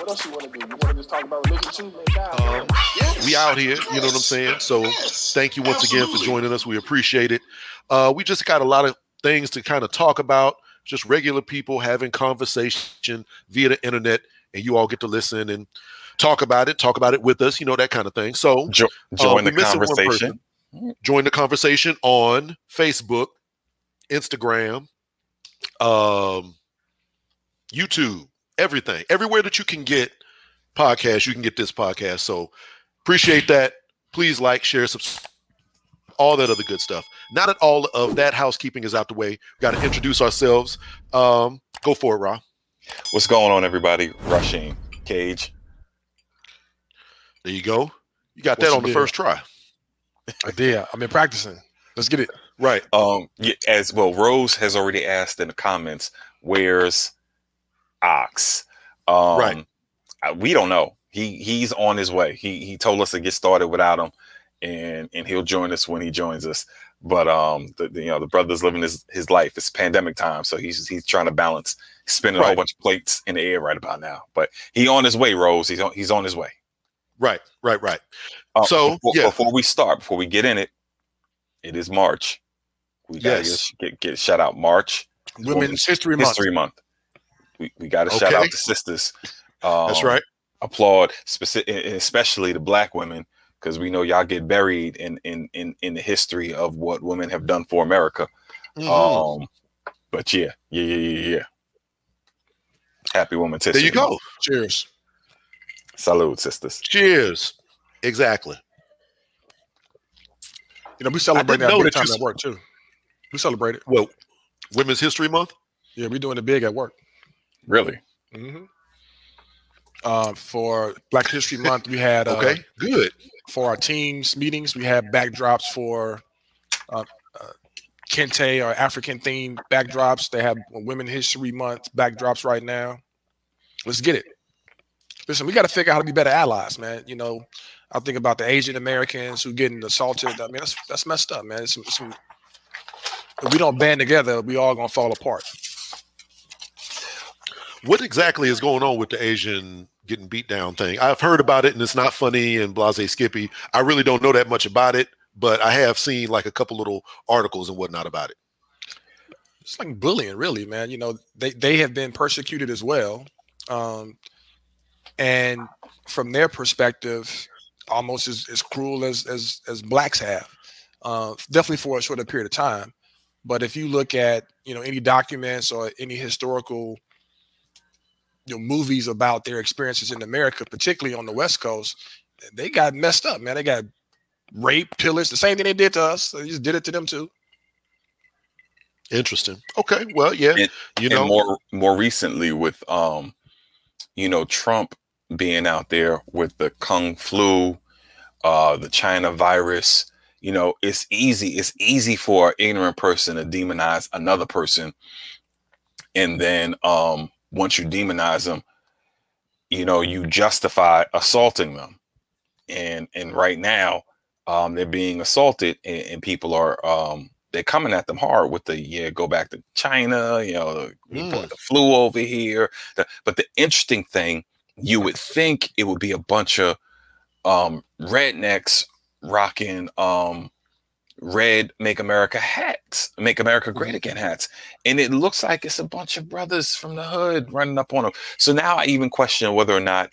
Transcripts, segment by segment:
what else you want to do? You want to just talk about religion too, man? God, Um. Yes. we out here, you know what I'm saying? So Yes. thank you once again for joining us. We appreciate it. Uh, we just got a lot of things to kind of talk about, just regular people having conversation via the internet, and you all get to listen and talk about it, talk about it with us, you know, that kind of thing. So Jo- uh, join we the conversation. Join the conversation on Facebook, Instagram, um, YouTube, everything, everywhere that you can get podcasts, you can get this podcast. So appreciate that. Please like, share, subscribe, all that other good stuff. Now that all of that housekeeping is out the way, we got to introduce ourselves. Um, go for it, Ra. What's going on, everybody? Rushing Cage. There you go. You got What's that the on the deal? first try. I did. I've been practicing. Let's get it. Right. Um, y- as well, Rose has already asked in the comments, "Where's Ox?" Um, Right. We don't know. He he's on his way. He he told us to get started without him, and and he'll join us when he joins us. But um, the, the, you know the brother's living his his life. It's pandemic time, so he's he's trying to balance spinning a whole bunch of plates in the air right about now. But he on his way, Rose. He's on he's on his way. Right. Right. Right. Uh, So, before, yeah. before we start, before we get in it, it is March. We gotta Yes. get, get, get shout out March Women's History Month. History Month. We, we got to shout out the sisters. Um, That's right. Applaud specific, especially the black women, because we know y'all get buried in in in in the history of what women have done for America. Mhm. Um, but yeah, yeah, yeah, yeah, yeah. Happy Women's there you go. Cheers. Salute, sisters. Cheers. Exactly. You know, we celebrate that know big that you time at work too. We celebrate it. Well, Women's History Month. Yeah, we're doing it big at work. Really? hmm Uh, for Black History Month, we had uh, Okay. Good. for our teams meetings, we had backdrops for uh, uh, Kente or African themed backdrops. They have Women History Month backdrops right now. Let's get it. Listen, we got to figure out how to be better allies, man. You know, I think about the Asian Americans who getting assaulted. I mean, that's that's messed up, man. It's, it's, if we don't band together, we all gonna fall apart. What exactly is going on with the Asian getting beat down thing? I've heard about it and it's not funny and blase skippy. I really don't know that much about it, but I have seen like a couple little articles and whatnot about it. it's like bullying, really, man. You know, they they have been persecuted as well, um, and from their perspective, almost as, as cruel as as as blacks have. Uh, definitely for a shorter period of time. But if you look at you know any documents or any historical you know movies about their experiences in America, particularly on the West Coast, they got messed up, man. They got raped, pillaged, the same thing they did to us. They just did it to them too. Interesting. Okay. Well, yeah. And- you know, and more more recently with um you know trump being out there with the kung flu uh the china virus you know it's easy it's easy for an ignorant person to demonize another person and then um once you demonize them you know you justify assaulting them and and right now um they're being assaulted and, and people are um they're coming at them hard with the yeah go back to china you know Mm. the flu over here the, but the interesting thing you would think it would be a bunch of um rednecks rocking um red make america hats make america great again hats and it looks like it's a bunch of brothers from the hood running up on them so now i even question whether or not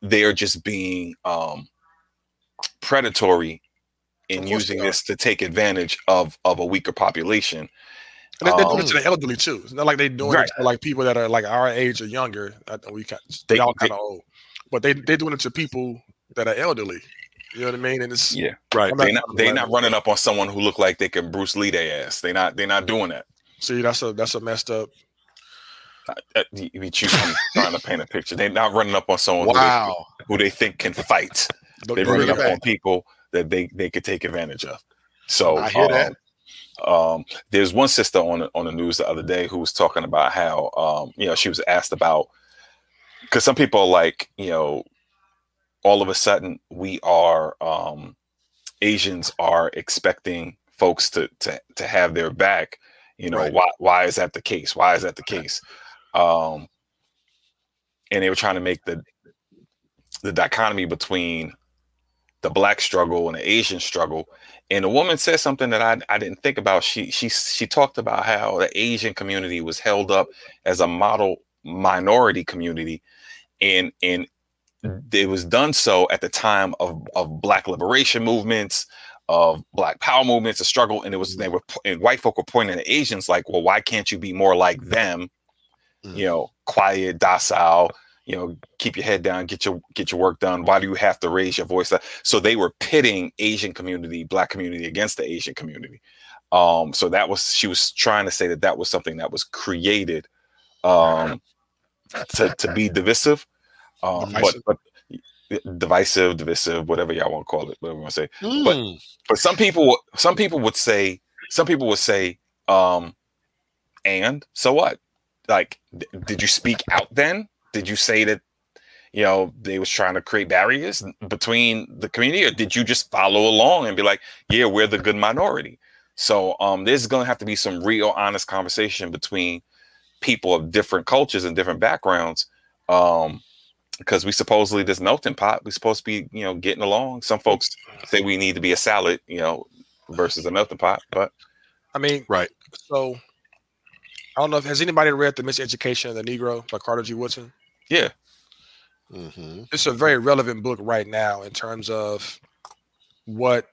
they're just being um predatory in using this to take advantage of of a weaker population And they, they're doing Um, it to the elderly too. It's not like they're doing Right. it to like people that are like our age or younger. I, we kind, They- they all kind of old, but they they're doing it to people that are elderly. You know what I mean? And it's yeah right. They're not they not running up on someone who look like they can Bruce Lee their ass. They not they not doing that. see that's a that's a messed up. Uh, you you choose from trying to paint a picture. They're not running up on someone who, they, Wow. who they think can fight. Don't- They're don't running bring up back. on people that they they could take advantage of. So I hear that. Um, there's one sister on the- on the news the other day who was talking about how um, you know she was asked about because some people are like you know all of a sudden we are um, Asians are expecting folks to to to have their back. You know Right. why why is that the case? Why is that the case? Um, and they were trying to make the the dichotomy between the black struggle and the Asian struggle. And the woman said something that I, I didn't think about. She she she talked about how the Asian community was held up as a model minority community, and and it was done so at the time of of black liberation movements, of black power movements, a struggle, and it was they were and white folk were pointing at Asians like, well, why can't you be more like them? Mm. You know, quiet, docile, you know keep your head down get your get your work done. Why do you have to raise your voice so they were pitting asian community black community against the asian community. Um so that was she was trying to say that that was something that was created um to, to be divisive um but, but divisive divisive whatever y'all want to call it whatever you want to say. But- Mm. but some people some people would say some people would say um and so what? Like did you speak out then? Did you say that you know they was trying to create barriers between the community or did you just follow along and be like yeah we're the good minority. So um there's gonna have to be some real honest conversation between people of different cultures and different backgrounds um because we supposedly this melting pot we're supposed to be you know getting along some folks say we need to be a salad you know versus a melting pot but I mean, Right. So I don't know if has anybody read the Miseducation of the Negro by Carter G. Woodson. yeah Mhm. It's a very relevant book right now in terms of what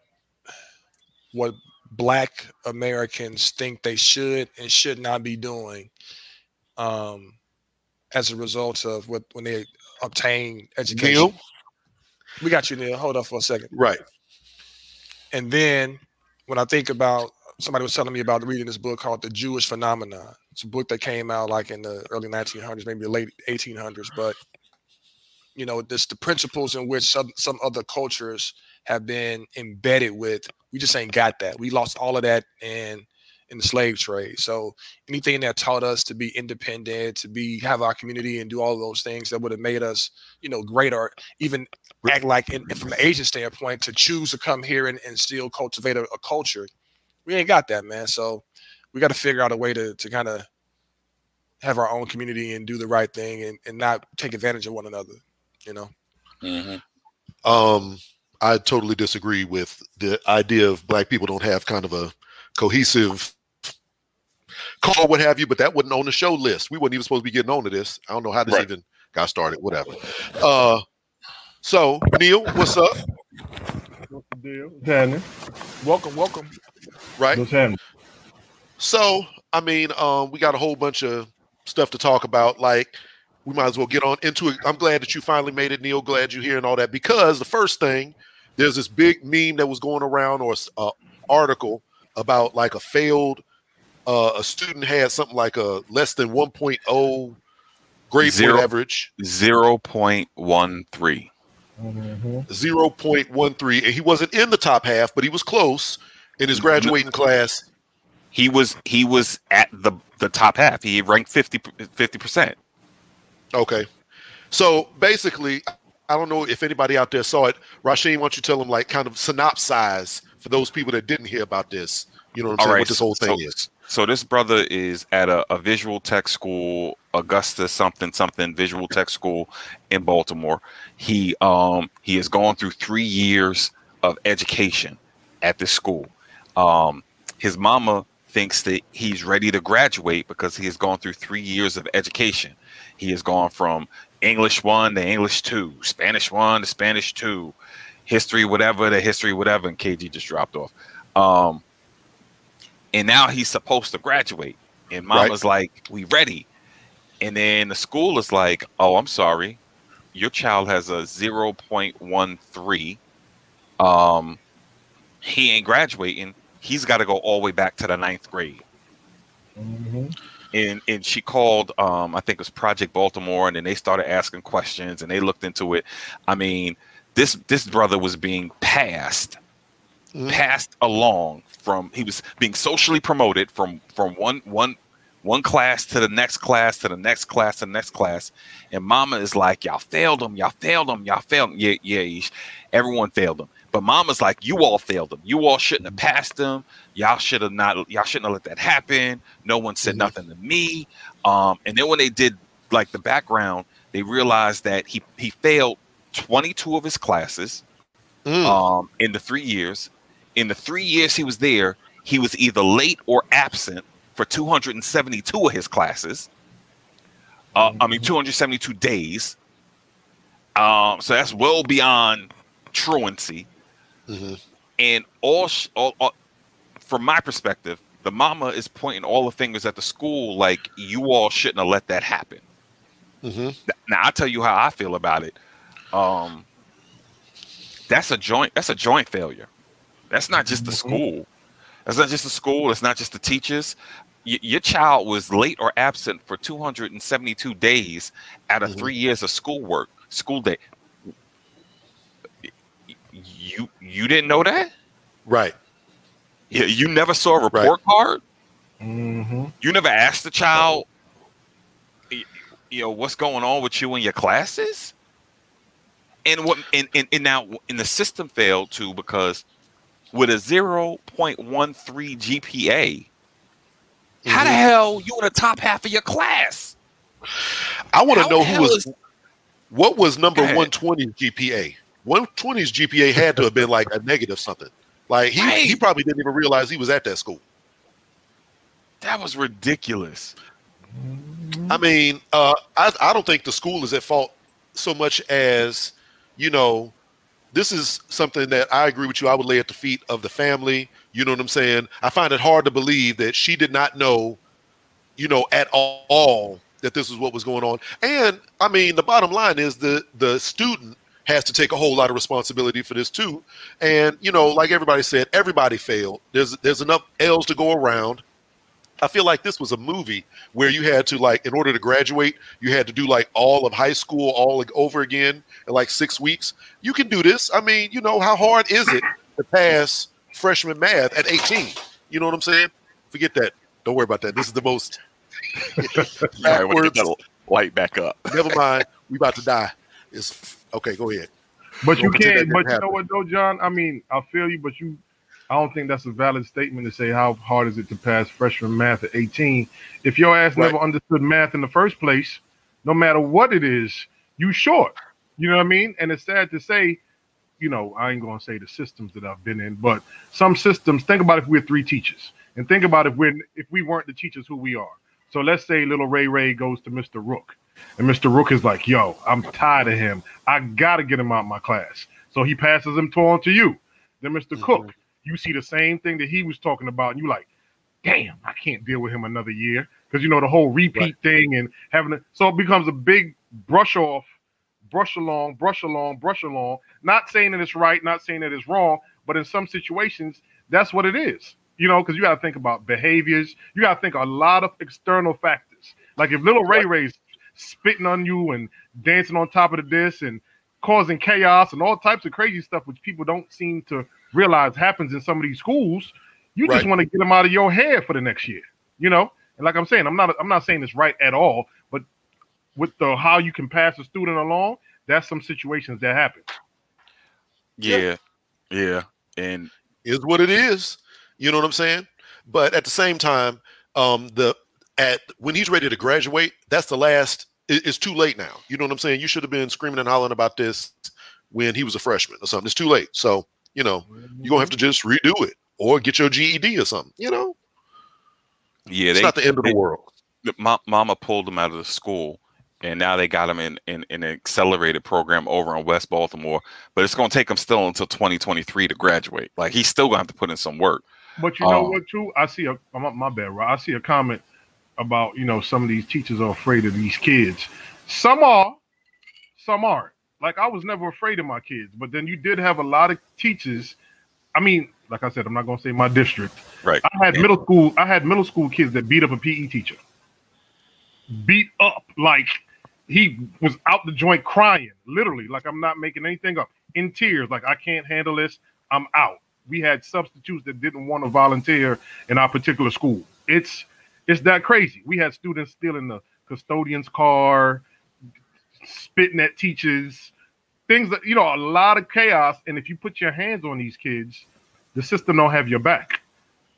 what Black Americans think they should and should not be doing, um, as a result of what when they obtain education. Neil? We got you, Neil. Hold up for a second. Right. And then when I think about somebody was telling me about reading this book called The Jewish Phenomenon. It's a book that came out like in the early 1900s, maybe late 1800s, but you know, this the principles in which some some other cultures have been embedded with. We just ain't got that. We lost all of that in in the slave trade. So anything that taught us to be independent, to be have our community and do all of those things that would have made us, you know, great or even act like in, from an Asian standpoint to choose to come here and, and still cultivate a, a culture. We ain't got that, man. So we got to figure out a way to to kind of have our own community and do the right thing and, and not take advantage of one another, you know. Mhm. Um, I totally disagree with the idea of black people don't have kind of a cohesive call, what have you, but that wasn't on the show list. We weren't even supposed to be getting on to this. I don't know how this Right. even got started, whatever. Uh so Neil, what's up? What's the deal? What's happening? Welcome, welcome. Right. What's happening? So, I mean, um, we got a whole bunch of stuff to talk about. Like, we might as well get on into it. I'm glad that you finally made it, Neil. Glad you're here and all that. Because the first thing, there's this big meme that was going around or uh, article about like a failed, uh, a student had something like a less than 1.0 grade Zero. point average, 0.13 Mm-hmm. 0.13, and he wasn't in the top half, but he was close in his graduating class. he was he was at the the top half he ranked 50 percent Okay. So basically, I don't know if anybody out there saw it. Rasheen, why don't you tell them like kind of synopsize for those people that didn't hear about this? You know what I'm All saying? right, What this whole thing so- is. So this brother is at a, a visual tech school augusta something something visual tech school in baltimore. He um he has gone through three years of education at this school. Um his mama thinks that he's ready to graduate because he has gone through three years of education. He has gone from english one to english two spanish one to spanish two history whatever to history whatever and kg just dropped off. Um and now he's supposed to graduate and Right. mama's like we ready and then the school is like oh i'm sorry your child has a 0.13 um he ain't graduating he's got to go all the way back to the ninth grade Mm-hmm. and and she called um I think it was Project Baltimore and then they started asking questions and they looked into it. I mean, this this brother was being passed Mhm. passed along from he was being socially promoted from from one one one class to the next class to the next class to the next class and mama is like y'all failed him y'all failed him y'all failed him. yeah yeah everyone failed him but mama's like you all failed him you all shouldn't have passed him y'all should have not y'all shouldn't have let that happen no one said Mhm. nothing to me um and then when they did like the background they realized that he he failed 22 of his classes Mm. um, in the three years. In the three years he was there, he was either late or absent for 272 of his classes. Uh, I mean, 272 days. Um, so that's well beyond truancy. Mhm. And all, sh- all, all, from my perspective, the mama is pointing all the fingers at the school, like you all shouldn't have let that happen. Mhm. Now I'll tell you how I feel about it. Um, that's a joint. That's a joint failure. That's not just the school. That's not just the school. It's not just the teachers. Y- your child was late or absent for 272 days out of Mhm. three years of schoolwork, school day. You you didn't know that? Right. You, you never saw a report card? Mm-hmm. You never asked the child, you know, what's going on with you in your classes? And what and, and, and now and the system failed too because with a 0.13 GPA, how the Mhm. hell you in the top half of your class? I want to know who was is- what was number Go ahead. 120's GPA. 120's GPA had to have been like a negative something. Like he he probably didn't even realize he was at that school. That was ridiculous. I mean, uh, I I don't think the school is at fault so much as you know. This is something that I agree with you. I would lay at the feet of the family. You know what I'm saying? I find it hard to believe that she did not know, you know, at all, that this is what was going on. And I mean, the bottom line is the the student has to take a whole lot of responsibility for this too. And you know, like everybody said, everybody failed. There's there's enough L's to go around. I feel like this was a movie where you had to like, in order to graduate, you had to do like all of high school all like, over again in like six weeks. You can do this. I mean, you know, how hard is it to pass freshman math at 18? You know what I'm saying? Forget that. Don't worry about that. This is the most You want to get backwards. that light back up. Never mind. We about to die. It's okay. Go ahead. But you can't. But didn't you know what, though, John? I mean, I feel you, but you. I don't think that's a valid statement to say how hard is it to pass freshman math at 18. If your ass Right. never understood math in the first place, no matter what it is, you short. You know what I mean? And it's sad to say, you know, I ain't gonna say the systems that I've been in, but some systems. Think about if we're three teachers, and think about if we're if we weren't the teachers who we are. So let's say little Ray Ray goes to Mr. Rook, and Mr. Rook is like, "Yo, I'm tired of him. I gotta get him out my class." So he passes him to on to you. Then mister Mhm. Cook, you see the same thing that he was talking about, and you like, "Damn, I can't deal with him another year." Because you know the whole repeat Right. thing and having it, so it becomes a big brush off, brush along, brush along, brush along. Not saying that it's right, not saying that it's wrong, but in some situations, that's what it is. You know, because you got to think about behaviors. You got to think a lot of external factors. Like if little Ray Ray's spitting on you and dancing on top of the disc and causing chaos and all types of crazy stuff, which people don't seem to realize happens in some of these schools. You just want to get them out of your head for the next year. You know, and like I'm saying, I'm not I'm not saying it's right at all, but with the how you can pass a student along, that's some situations that happen. Yeah, yeah, and is what it is. You know what I'm saying? But at the same time, um, the at when he's ready to graduate, that's the last. It, it's too late now. You know what I'm saying? You should have been screaming and hollering about this when he was a freshman or something. It's too late. So you know you're gonna have to just redo it or get your GED or something. You know, yeah, it's they not the end of they- the world. the mo- mama pulled him out of the school and now they got him in, in, in an accelerated program over in west baltimore but it's going to take him still until 2023 to graduate like he's still going to have to put in some work But you know Um, what, too? I see a my, my bad, right? I see a comment about you know some of these teachers are afraid of these kids. Some are, some aren't. Like I was never afraid of my kids, but then you did have a lot of teachers. I mean, Like I said, I'm not gonna say my district. Right. I had Yeah. middle school. I had middle school kids that beat up a PE teacher. Beat up like he was out the joint crying, literally. Like I'm not making anything up. In tears, like I can't handle this. I'm out. We had substitutes that didn't want to volunteer in our particular school. It's it's that crazy. We had students stealing the custodian's car, spitting at teachers, things that you know, a lot of chaos. And if you put your hands on these kids, the system don't have your back.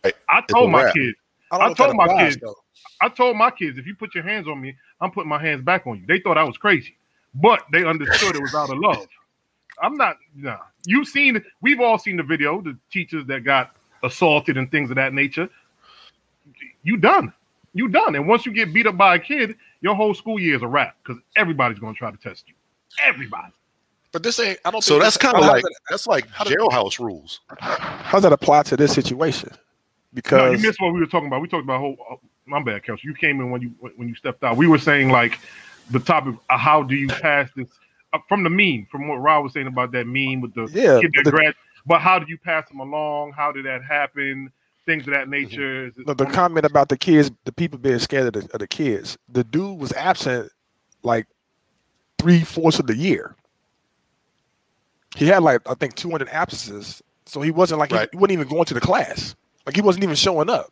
Right. I told my kids. I, I don't know if told my applies, kids. though. I told my kids, if you put your hands on me, I'm putting my hands back on you. They thought I was crazy, but they understood it was out of love. I'm not. Nah. You've seen. We've all seen the video. The teachers that got assaulted and things of that nature. You done. You done. And once you get beat up by a kid, your whole school year is a wrap because everybody's going to try to test you. Everybody. But this ain't. I don't. So think that's kind of like does that's like how does- jailhouse rules. How does that apply to this situation? No, Because you missed what we were talking about. We talked about whole. oh, my bad, Kelsey. You came in when you when you stepped out. We were saying like the topic. Uh, how do you pass this uh, from the meme? From what Rob was saying about that meme with the yeah, kid that the, grad. But how do you pass them along? How did that happen? Things of that nature. Is it- the, the comment about the kids, the people being scared of the, of the kids. The dude was absent like three fourths of the year. He had like I think 200 absences, so he wasn't like Right. he, he wasn't even going to the class. Like he wasn't even showing up.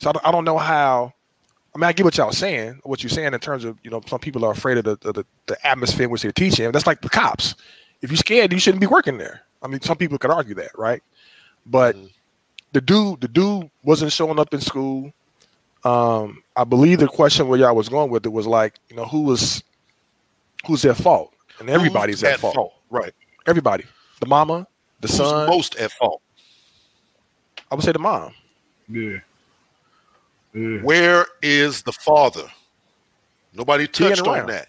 So I don't, I don't know how. I mean, I get what y'all saying, what you're saying in terms of you know some people are afraid of the the, the atmosphere in which they're teaching. That's like the cops. If you're scared, you shouldn't be working there. I mean, some people could argue that, right? But Mhm. The dude, the dude wasn't showing up in school. Um, I believe the question where y'all was going with it was like, you know, who was who's at fault? And everybody's Who's at, fault. Right. Everybody, the mama, the Who's son. most at fault? I would say the mom. yeah. Yeah. Where is the father? Nobody touched on that.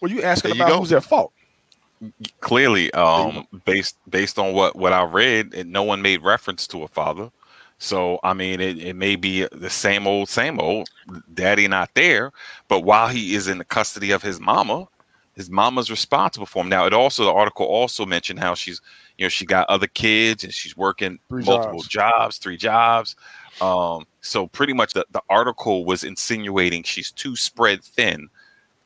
Well, you asking There you about go. who's at fault? Clearly um based based on what what i read no one made reference to a father. So i mean it, it may be the same old same old daddy not there but while he is in the custody of his mama his mama's responsible for him. Now it also the article also mentioned how she's you know she got other kids and she's working Three multiple jobs. jobs three jobs. Um so pretty much the, the article was insinuating she's too spread thin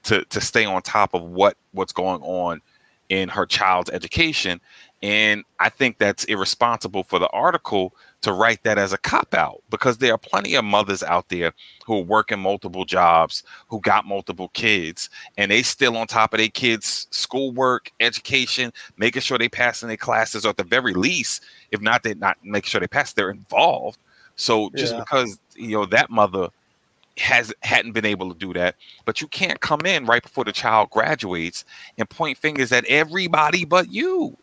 to to stay on top of what what's going on in her child's education and i think that's irresponsible for the article to write that as a cop out because there are plenty of mothers out there who are working multiple jobs who got multiple kids and they still on top of their kids schoolwork education making sure they pass in their classes or at the very least if not they not making sure they pass they're involved so just Yeah. because you know that mother has hadn't been able to do that but you can't come in right before the child graduates and point fingers at everybody but you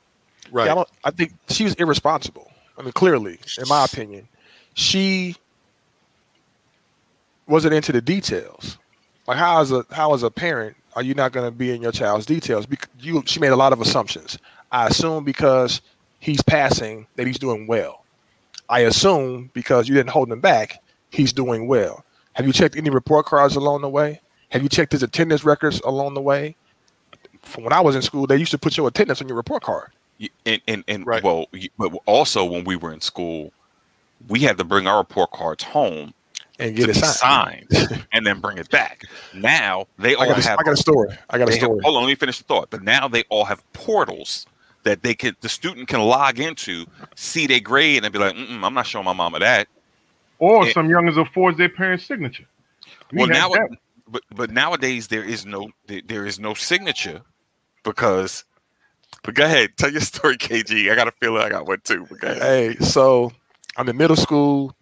Right. Yeah, I, don't, I think she was irresponsible. I mean, clearly, in my opinion, she wasn't into the details. Like, how as a how as a parent are you not going to be in your child's details? Because you, she made a lot of assumptions. I assume because he's passing that he's doing well. I assume because you didn't hold him back, he's doing well. Have you checked any report cards along the way? Have you checked his attendance records along the way? From when I was in school, they used to put your attendance on your report card. And and, and Right. well but also when we were in school we had to bring our report cards home and get it signed. signed and then bring it back now they all I got, a, have I got a story. I got a they have- story. hold on let me finish the thought but now they all have portals that they could the student can log into see their grade and be like Mm-mm, i'm not showing my mama that Or it- some youngins will forge their parents' signature. We well now that. but but nowadays there is no there, there is no signature because but go ahead tell your story kg i got a feeling i got one too but go ahead. Hey, so I'm in middle school,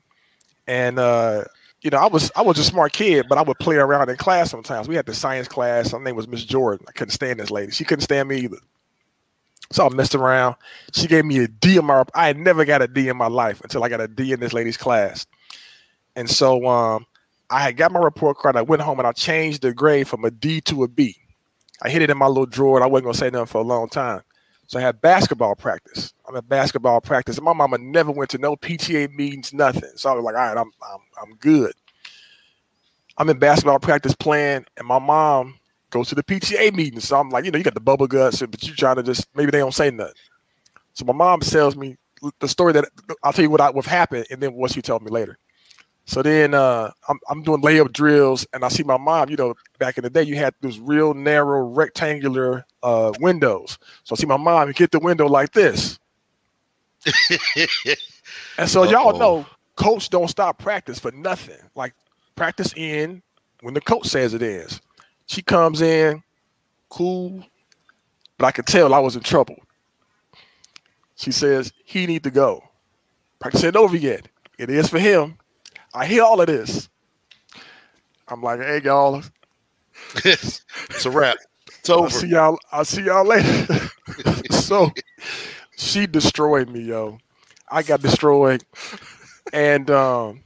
and uh, you know, I was I was a smart kid, but I would play around in class sometimes. We had the science class. Her name was Miss Jordan. I couldn't stand this lady. She couldn't stand me either. So I messed around. She gave me a D in my. I had never got a D in my life until I got a D in this lady's class. And so um, I had got my report card. I went home and I changed the grade from a D to a B. I hid it in my little drawer. And I wasn't gonna say nothing for a long time. So I had basketball practice. I'm at basketball practice, and my mama never went to no PTA meetings, nothing. So I was like, all right, I'm I'm I'm good. I'm in basketball practice playing, and my mom goes to the PTA meeting. So I'm like, you know, you got the bubble guts, but you trying to just maybe they don't say nothing. So my mom tells me, the story that I'll tell you what I what happened, and then what she told me later. So then uh, I'm I'm doing layup drills, and I see my mom. You know, back in the day, you had those real narrow rectangular uh, windows. So I see my mom hit the window like this, and so y'all know, coach don't stop practice for nothing. Like practice in when the coach says it is. She comes in, cool, but I could tell I was in trouble. She says he need to go. Practice ain't over yet. It is for him. I hear all of this. I'm like, hey y'all, it's a wrap. It's over. I'll see y'all. I'll see y'all later. so she destroyed me, yo. I got destroyed, and um,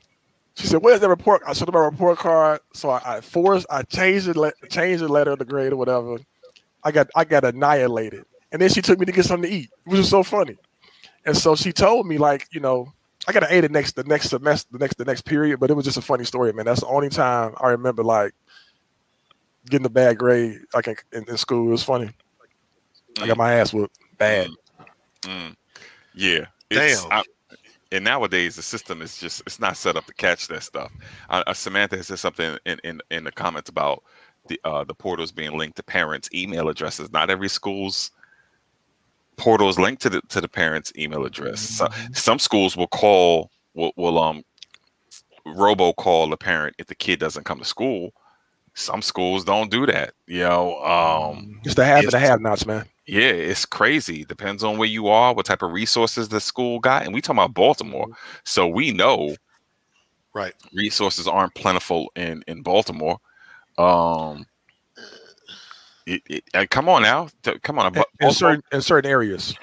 she said, "Where's the report?" I showed her my report card. So I, I forced, I changed the le- changed the letter, the grade, or whatever. I got I got annihilated, and then she took me to get something to eat, which was so funny. And so she told me, like, you know, I got an A the next the next semester, the next the next period, but it was just a funny story, man. That's the only time I remember like getting a bad grade like in, in, in school. It was funny. I got my ass whooped bad. Mm. Yeah. It's, Damn. I- and nowadays the system is just it's not set up to catch that stuff. Uh, uh, Samantha has said something in, in, in the comments about the uh, the portals being linked to parents' email addresses. Not every school's portal is linked to the to the parents' email address. So, some schools will call will, will um robo call the parent if the kid doesn't come to school. Some schools don't do that. You know, um, It's the Yes. and the have nots, man. yeah, it's crazy. Depends on where you are, what type of resources the school got. And we talking about Baltimore. So we know Right. resources aren't plentiful in, in Baltimore. Um it, it, uh, come on now. Come on. In, in certain in certain areas.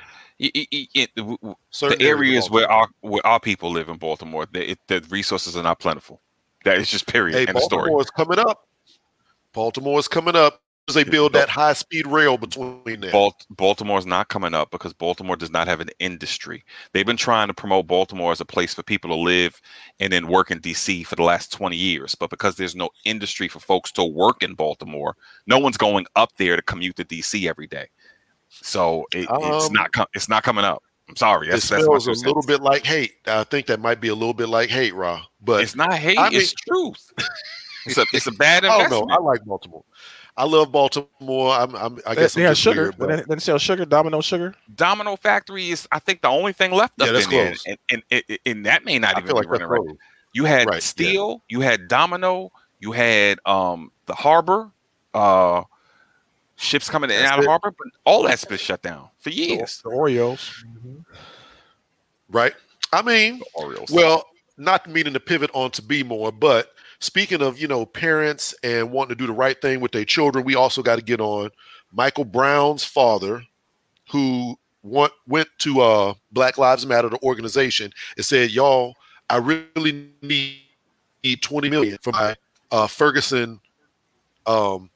w- w- Certain the areas of where our where our people live in Baltimore, the, it, the resources are not plentiful. That is just period. Hey, End of story. Baltimore is coming up. Baltimore is coming up as they build that high speed rail between them. Balt- Baltimore's not coming up because Baltimore does not have an industry. They've been trying to promote Baltimore as a place for people to live and then work in DC for the last 20 years. But because there's no industry for folks to work in Baltimore, no one's going up there to commute to DC every day. So it, it's Um, not com- it's not coming up. I'm sorry. it That's, that's my smells a little bit like hate. I think that might be a little bit like hate, Ra. But It's not hate. I mean- it's truth. It's a it's a bad I don't know. I like Baltimore. I love Baltimore. I'm, I'm I guess they I'm have sugar. weird, but- They, they sell sugar, Domino sugar. Domino Factory is I think the only thing left Yeah, up that's in there, and, and, and, and that may not I even feel be like that's running right. close. You had Right, yeah. Steel, you had Domino, you had um the harbor, uh ships coming in and That's out of it. harbor, but all that's been shut down for The, years. the Oreos. right? I mean, The Orioles. Well, not meaning to pivot on to be more, but speaking of you know parents and wanting to do the right thing with their children, we also got to get on Michael Brown's father, who want, went to uh, Black Lives Matter, the organization, and said, "Y'all, I really need, need twenty million for my uh, Ferguson, um,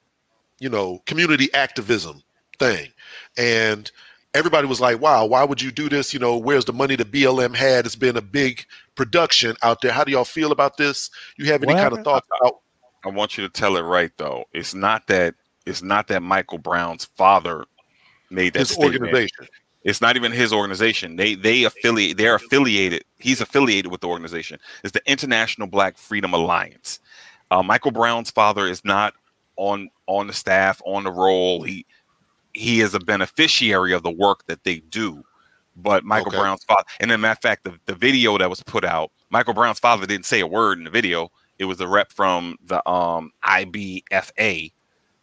you know, community activism thing," and everybody was like, "Wow, why would you do this? You know, where's the money that BLM had? It's been a big production out there. How do y'all feel about this? You have any What kind of thoughts about?" I want you to tell it right though. It's not that it's not that Michael Brown's father made that His statement. organization. It's not even his organization. They they affiliate. They're affiliated. He's affiliated with the organization. It's the International Black Freedom Alliance. Uh, Michael Brown's father is not on on the staff on the role. He he is a beneficiary of the work that they do. But Michael Okay. Brown's father, and then matter of fact, the, the video that was put out, Michael Brown's father didn't say a word in the video. It was the rep from the um IBFA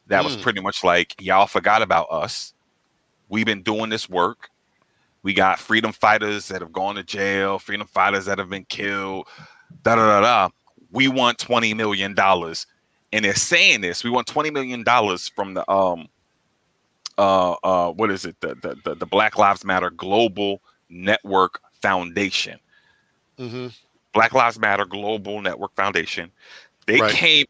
that was Mm. pretty much like, y'all forgot about us. We've been doing this work. We got freedom fighters that have gone to jail, freedom fighters that have been killed. Da da da da. We want twenty million dollars, and they're saying this. We want twenty million dollars from the um uh uh what is it the the the, the Black Lives Matter Global Network Foundation. hmm Black Lives Matter Global Network Foundation. They Right. came.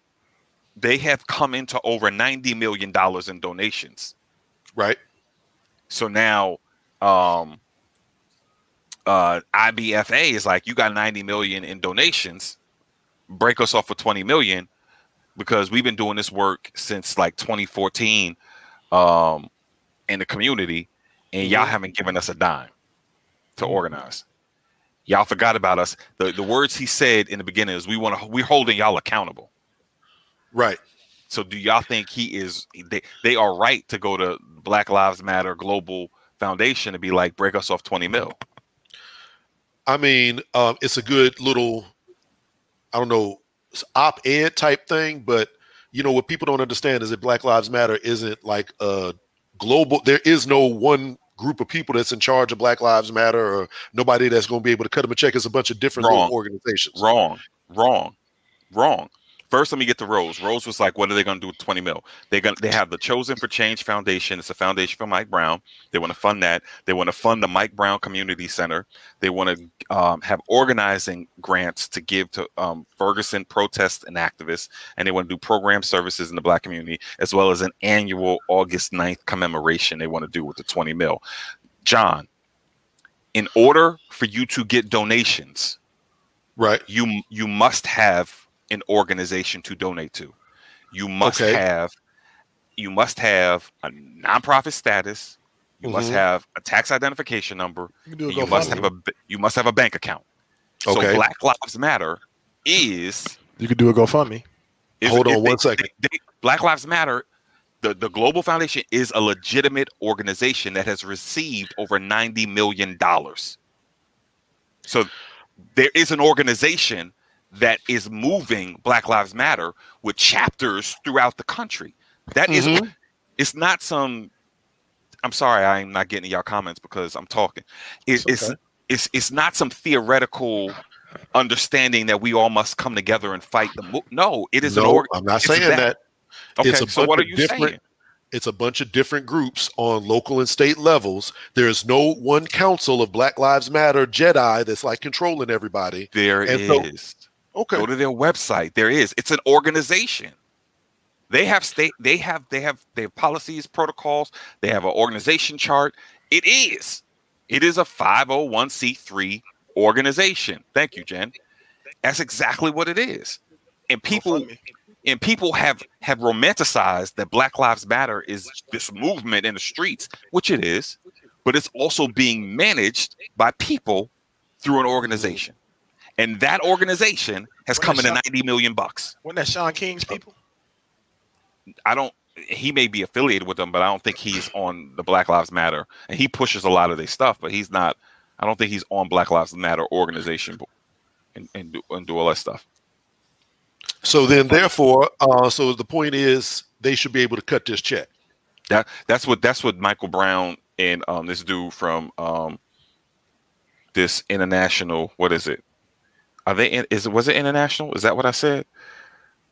They have come into over ninety million dollars in donations. Right. So now, um, uh, IBFA is like, you got 90 million in donations, break us off for 20 million because we've been doing this work since like 2014 um, in the community, and y'all Mhm. haven't given us a dime to organize. Y'all forgot about us. The the words he said in the beginning is we want to we're holding y'all accountable. Right. So do y'all think he is they, they are right to go to Black Lives Matter Global Foundation and be like break us off 20 mil? I mean, um, it's a good little, I don't know, op-ed type thing, but you know what people don't understand is that Black Lives Matter isn't like a global. There is no one group of people that's in charge of Black Lives Matter, or nobody that's going to be able to cut them a check. It's a bunch of different Wrong. organizations. Wrong, wrong, wrong. First, let me get to Rose. Rose was like, "What are they going to do with 20 mil?" They going they have the Chosen for Change Foundation. It's a foundation for Mike Brown. They want to fund that. They want to fund the Mike Brown Community Center. They want to um, have organizing grants to give to um, Ferguson protests and activists, and they want to do program services in the Black community, as well as an annual August 9th commemoration. They want to do with the 20 mil. John, in order for you to get donations, Right. you you must have an organization to donate to. You must Okay. have you must have a nonprofit status. You must Mhm. have a tax identification number. You can do a and you must have a you must have a bank account. Okay. So. Black Lives Matter is You could do a GoFundMe. is- Hold on is- one they- second. they- they- Black Lives Matter, the, the Global Foundation is a legitimate organization that has received over $90 million. So there is an organization that is moving Black Lives Matter with chapters throughout the country. That is- Mhm. it's not some. I'm sorry, I'm not getting y'all comments because I'm talking. It, It's it's okay. it's it's not some theoretical understanding that we all must come together and fight the. Mo- no, it is an No, org. I'm not saying that- that. Okay, It's a so what are you different- saying? It's a bunch of different groups on local and state levels. There's no one council of Black Lives Matter Jedi that's like controlling everybody. There and is. so- Okay. Go to their website. There is. It's an organization. They have state. They have. They have. They have policies, protocols. They have an organization chart. It is. It is a 501c3 organization. Thank you, Jen. That's exactly what it is. And people and people have have romanticized that Black Lives Matter is this movement in the streets, which it is, but it's also being managed by people through an organization. And that organization has What come is into that? 90 million bucks. Wasn't that Shaun King's people? I don't he may be affiliated with them, but I don't think he's on the Black Lives Matter. And he pushes a lot of their stuff, but he's not I don't think he's on Black Lives Matter organization and, and do and do all that stuff. So then, therefore, uh, so the point is they should be able to cut this check. That that's what that's what Michael Brown and um this dude from um this international what is it? Are they in, is was it international? Is that what I said?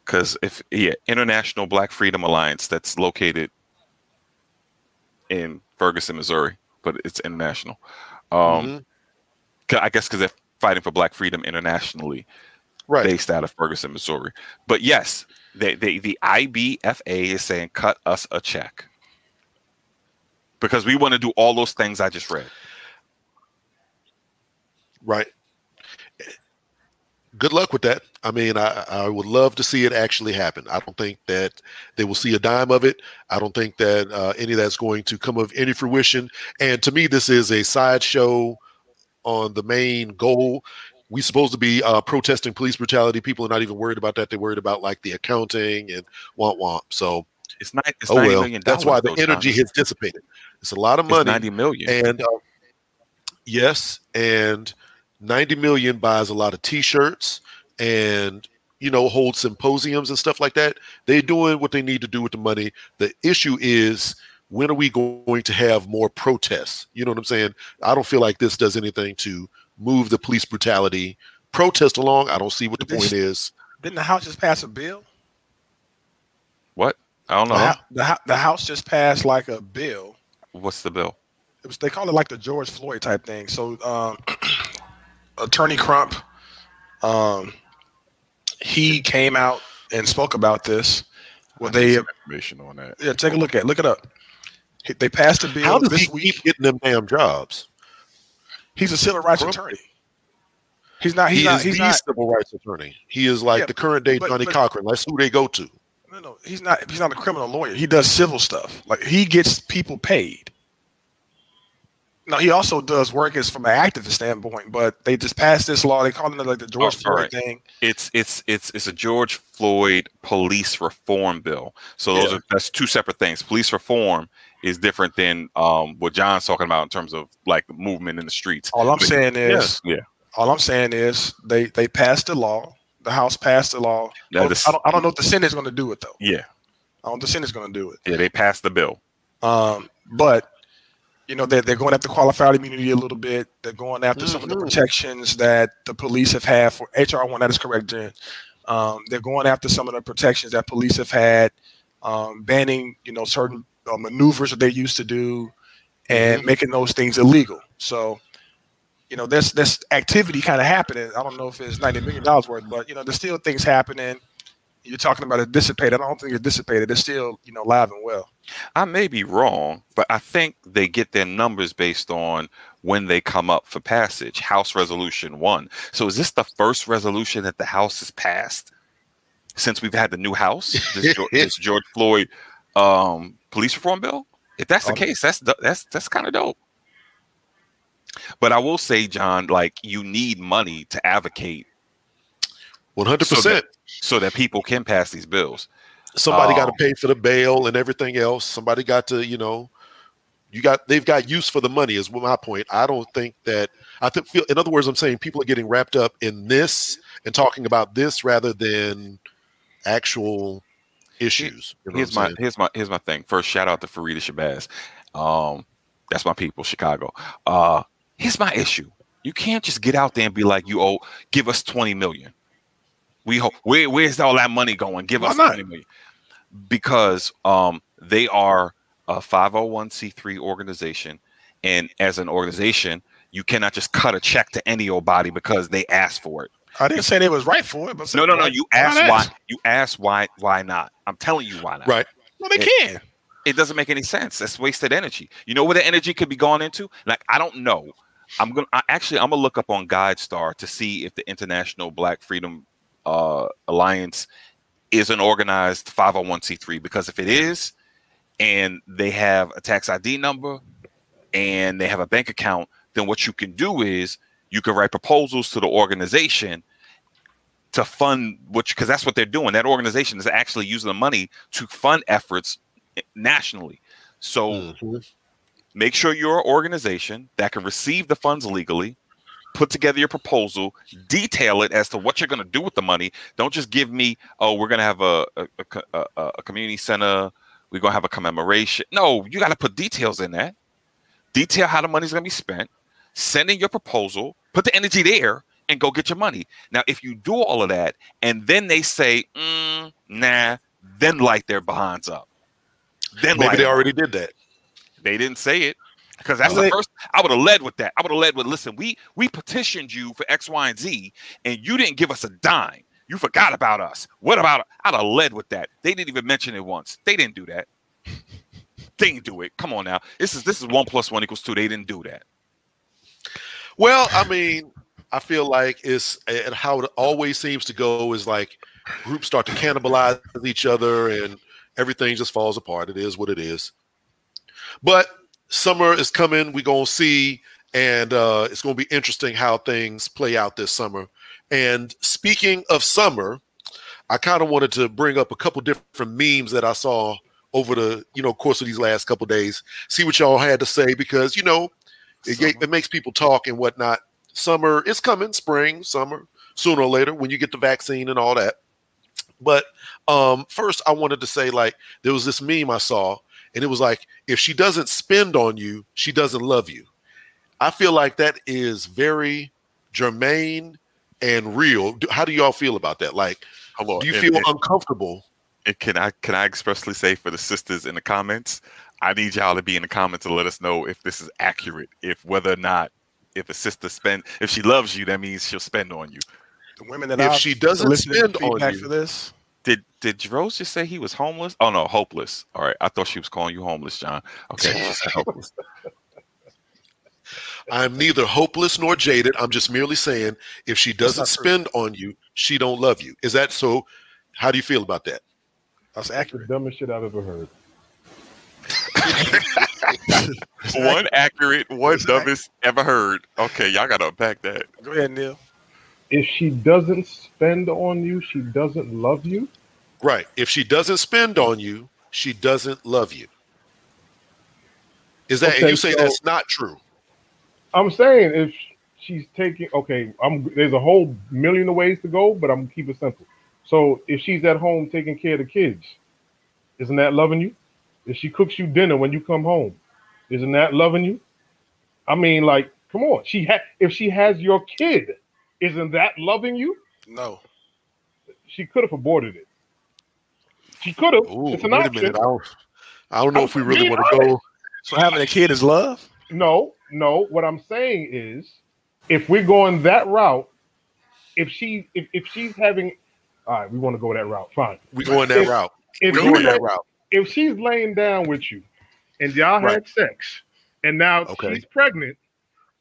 Because if yeah, International Black Freedom Alliance that's located in Ferguson, Missouri, but it's international. Um, Mhm. 'cause- I guess because they're fighting for Black freedom internationally Right. based out of Ferguson, Missouri. But yes, they, they, the IBFA is saying cut us a check because we want to do all those things I just read. Right. Good luck with that. I mean, I, I would love to see it actually happen. I don't think that they will see a dime of it. I don't think that uh, any of that's going to come of any fruition. And to me, this is a sideshow on the main goal. We supposed to be uh, protesting police brutality. People are not even worried about that. They're worried about like the accounting and womp womp. So, It's not. It's oh well. That's why the energy John. has dissipated. It's a lot of It's money. ninety million. And uh, yes, and 90 million buys a lot of t-shirts and you know hold symposiums and stuff like that. They're doing what they need to do with the money. The issue is when are we going to have more protests? You know what I'm saying? I don't feel like this does anything to move the police brutality protest along. I don't see what the But they point sh- is. Didn't the House just pass a bill? what? I don't know. The, the, the House just passed like a bill. What's the bill? It was they call it like the George Floyd type thing. So um, Attorney Crump, um, he came out and spoke about this. Well, they some information on that. yeah, take a look at it. look it up. They passed a bill How does this he week. keep getting them damn jobs? He's a civil rights Crump? attorney. He's not. He's he not. is He's the not. civil rights attorney. He is like Yeah, the current day but- Johnny but- Cochran. That's who they go to. No, no, he's not. He's not a criminal lawyer. He does civil stuff. Like he gets people paid. No, he also does work as from an activist standpoint, but they just passed this law. They call it like the George Oh, Floyd alright. thing. It's it's it's it's a George Floyd police reform bill. So those Yeah. are that's two separate things. Police reform is different than um, what John's talking about in terms of like the movement in the streets. All I'm But- saying is, Yeah. all I'm saying is they they passed the law. The House passed the law. Yeah, I, this- don't, I don't know if the Senate's going to do it though. Yeah, I don't know if the Senate's going to do it. yeah, they passed the bill. Um, but you know they're, they're going after qualified immunity a little bit. They're going after some of the Mhm. protections that the police have had for HR one. That is correct, Jen. Um, they're going after some of the protections that police have had, um, banning you know certain uh, maneuvers that they used to do, and making those things illegal. So. You know, there's this activity kind of happening. I don't know if it's ninety million dollars worth, but you know, there's still things happening. You're talking about it dissipated. I don't think it's dissipated. It's still, you know, live and well. I may be wrong, but I think they get their numbers based on when they come up for passage. House Resolution One. So is this the first resolution that the House has passed since we've had the new House? This, George, this George Floyd um, police reform bill. If that's the Oh. case, that's that's that's kind of dope. But I will say, John, like you need money to advocate One hundred So percent. so that people can pass these bills. Somebody got to pay for the bail and everything else. Somebody got to, you know, you got they've got use for the money. Is my point. I don't think that I think feel. In other words, I'm saying people are getting wrapped up in this and talking about this rather than actual issues. You know here's my saying? here's my here's my thing. First, shout out to Farida Shabazz. Um, that's my people, Chicago. Uh, here's my issue. You can't just get out there and be like, "You owe, give us twenty million. We hope where where's all that money going? Give Why us not? twenty million. Because um, they are a 501c3 organization, and as an organization, you cannot just cut a check to any old body because they asked for it. I didn't say they was right for it, but No, no, no. You not why. You asked why. Why not? I'm telling you why not. Right. No, they It- can. it doesn't make any sense. That's wasted energy. You know where the energy could be gone into? Like I don't know. I'm gonna I, actually I'm gonna look up on GuideStar to see if the International Black Freedom uh, Alliance is an organized 501c3 because if it is, and they have a tax ID number and they have a bank account, then what you can do is you can write proposals to the organization to fund which because that's what they're doing. That organization is actually using the money to fund efforts nationally. So Mhm. make sure you're an organization that can receive the funds legally, put together your proposal, detail it as to what you're going to do with the money. Don't just give me, oh, we're going to have a a, a a, community center. We're going to have a commemoration. No, you got to put details in that. Detail how the money's going to be spent. Send in your proposal. Put the energy there and go get your money. Now, if you do all of that and then they say, mm, nah, then light their behinds up. Then Maybe they up. already did that. They didn't say it because that's the first. I would have led with that. I would have led with, listen, we we petitioned you for X, Y, and Z, and you didn't give us a dime. You forgot about us. What about? I'd have led with that. They didn't even mention it once. They didn't do that. They didn't do it. Come on now. This is this is one plus one equals two. They didn't do that. Well, I mean, I feel like it's and how it always seems to go is like groups start to cannibalize each other and everything just falls apart. It is what it is. But summer is coming. We're gonna see, and uh, it's gonna be interesting how things play out this summer. And speaking of summer, I kind of wanted to bring up a couple different memes that I saw over the you know course of these last couple days. See what y'all had to say because you know it, it makes people talk and whatnot. Summer is coming, spring, summer, sooner or later when you get the vaccine and all that. But um, first, I wanted to say like there was this meme I saw, and it was like if she doesn't spend on you, she doesn't love you. I feel like that is very germane and real. Do- How do y'all feel about that? Like, Hello. do you feel uncomfortable? And can I can I expressly say for the sisters in the comments, I need y'all to be in the comments to let us know if this is accurate, if whether or not if a sister spend if she loves you, that means she'll spend on you. The women that If I've she doesn't spend on you- for this, Did did Rose just say he was homeless? Oh no, hopeless. All right, I thought she was calling you homeless, John. Okay, she said hopeless. I'm neither hopeless nor jaded. I'm just merely saying if she doesn't not true. spend on you, she don't love you. Is that so? How do you feel about that? that's The accurate. dumbest shit I've ever heard. one accurate, one dumbest ever heard. Okay, y'all gotta unpack that. Go ahead, Neil. If she doesn't spend on you, she doesn't love you. Right. If she doesn't spend on you, she doesn't love you. Is that and you say so- that's not true? I'm saying if she's taking okay, I'm there's a whole million of ways to go, but I'm gonna keep it simple. So if she's at home taking care of the kids, isn't that loving you? If she cooks you dinner when you come home, isn't that loving you? I mean, like, come on. She ha- if she has your kid, isn't that loving you? No. She could have aborted it. She could have. It's an a option. minute. I don't, I don't know I'm if we really want to go. So having a kid is love? No, no. What I'm saying is, if we're going that route, if she if, if she's having, all right, we want to go that route. Fine. We going that If- route. If, We you going that route. if she's laying down with you, and y'all Right. had sex, and now Okay. she's pregnant,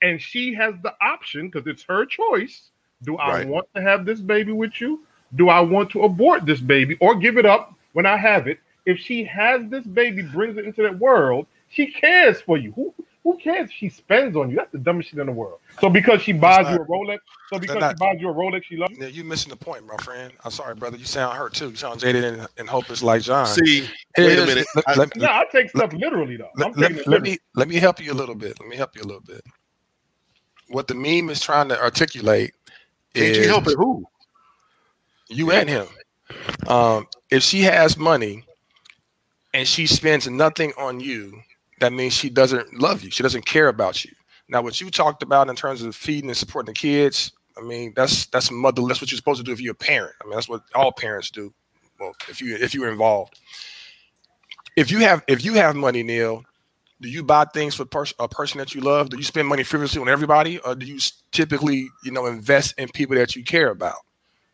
and she has the option because it's her choice. Do I Right. want to have this baby with you? Do I want to abort this baby or give it up when I have it? If she has this baby, brings it into that world, she cares for you. Who who cares if she spends on you? That's the dumbest shit in the world. So because she buys you a Rolex, so because not- she buys you a Rolex, she loves you. Neil, you missing the point, my friend. I'm sorry, brother. You sound hurt too. You sound jaded and, and hopeless like John. See, Here- wait a minute. Let, I- let- No, I take stuff literally though. Let, let, let literally. me let me help you a little bit. Let me help you a little bit. What the meme is trying to articulate Can't you help it? Who? you and him. Um, if she has money and she spends nothing on you, that means she doesn't love you. She doesn't care about you. Now, what you talked about in terms of feeding and supporting the kids, I mean, that's that's mother. That's what you're supposed to do if you're a parent. I mean, that's what all parents do. Well, if you if you're involved, if you have if you have money, Neil, do you buy things for pers- a person that you love? Do you spend money frivolously on everybody, or do you typically, you know, invest in people that you care about?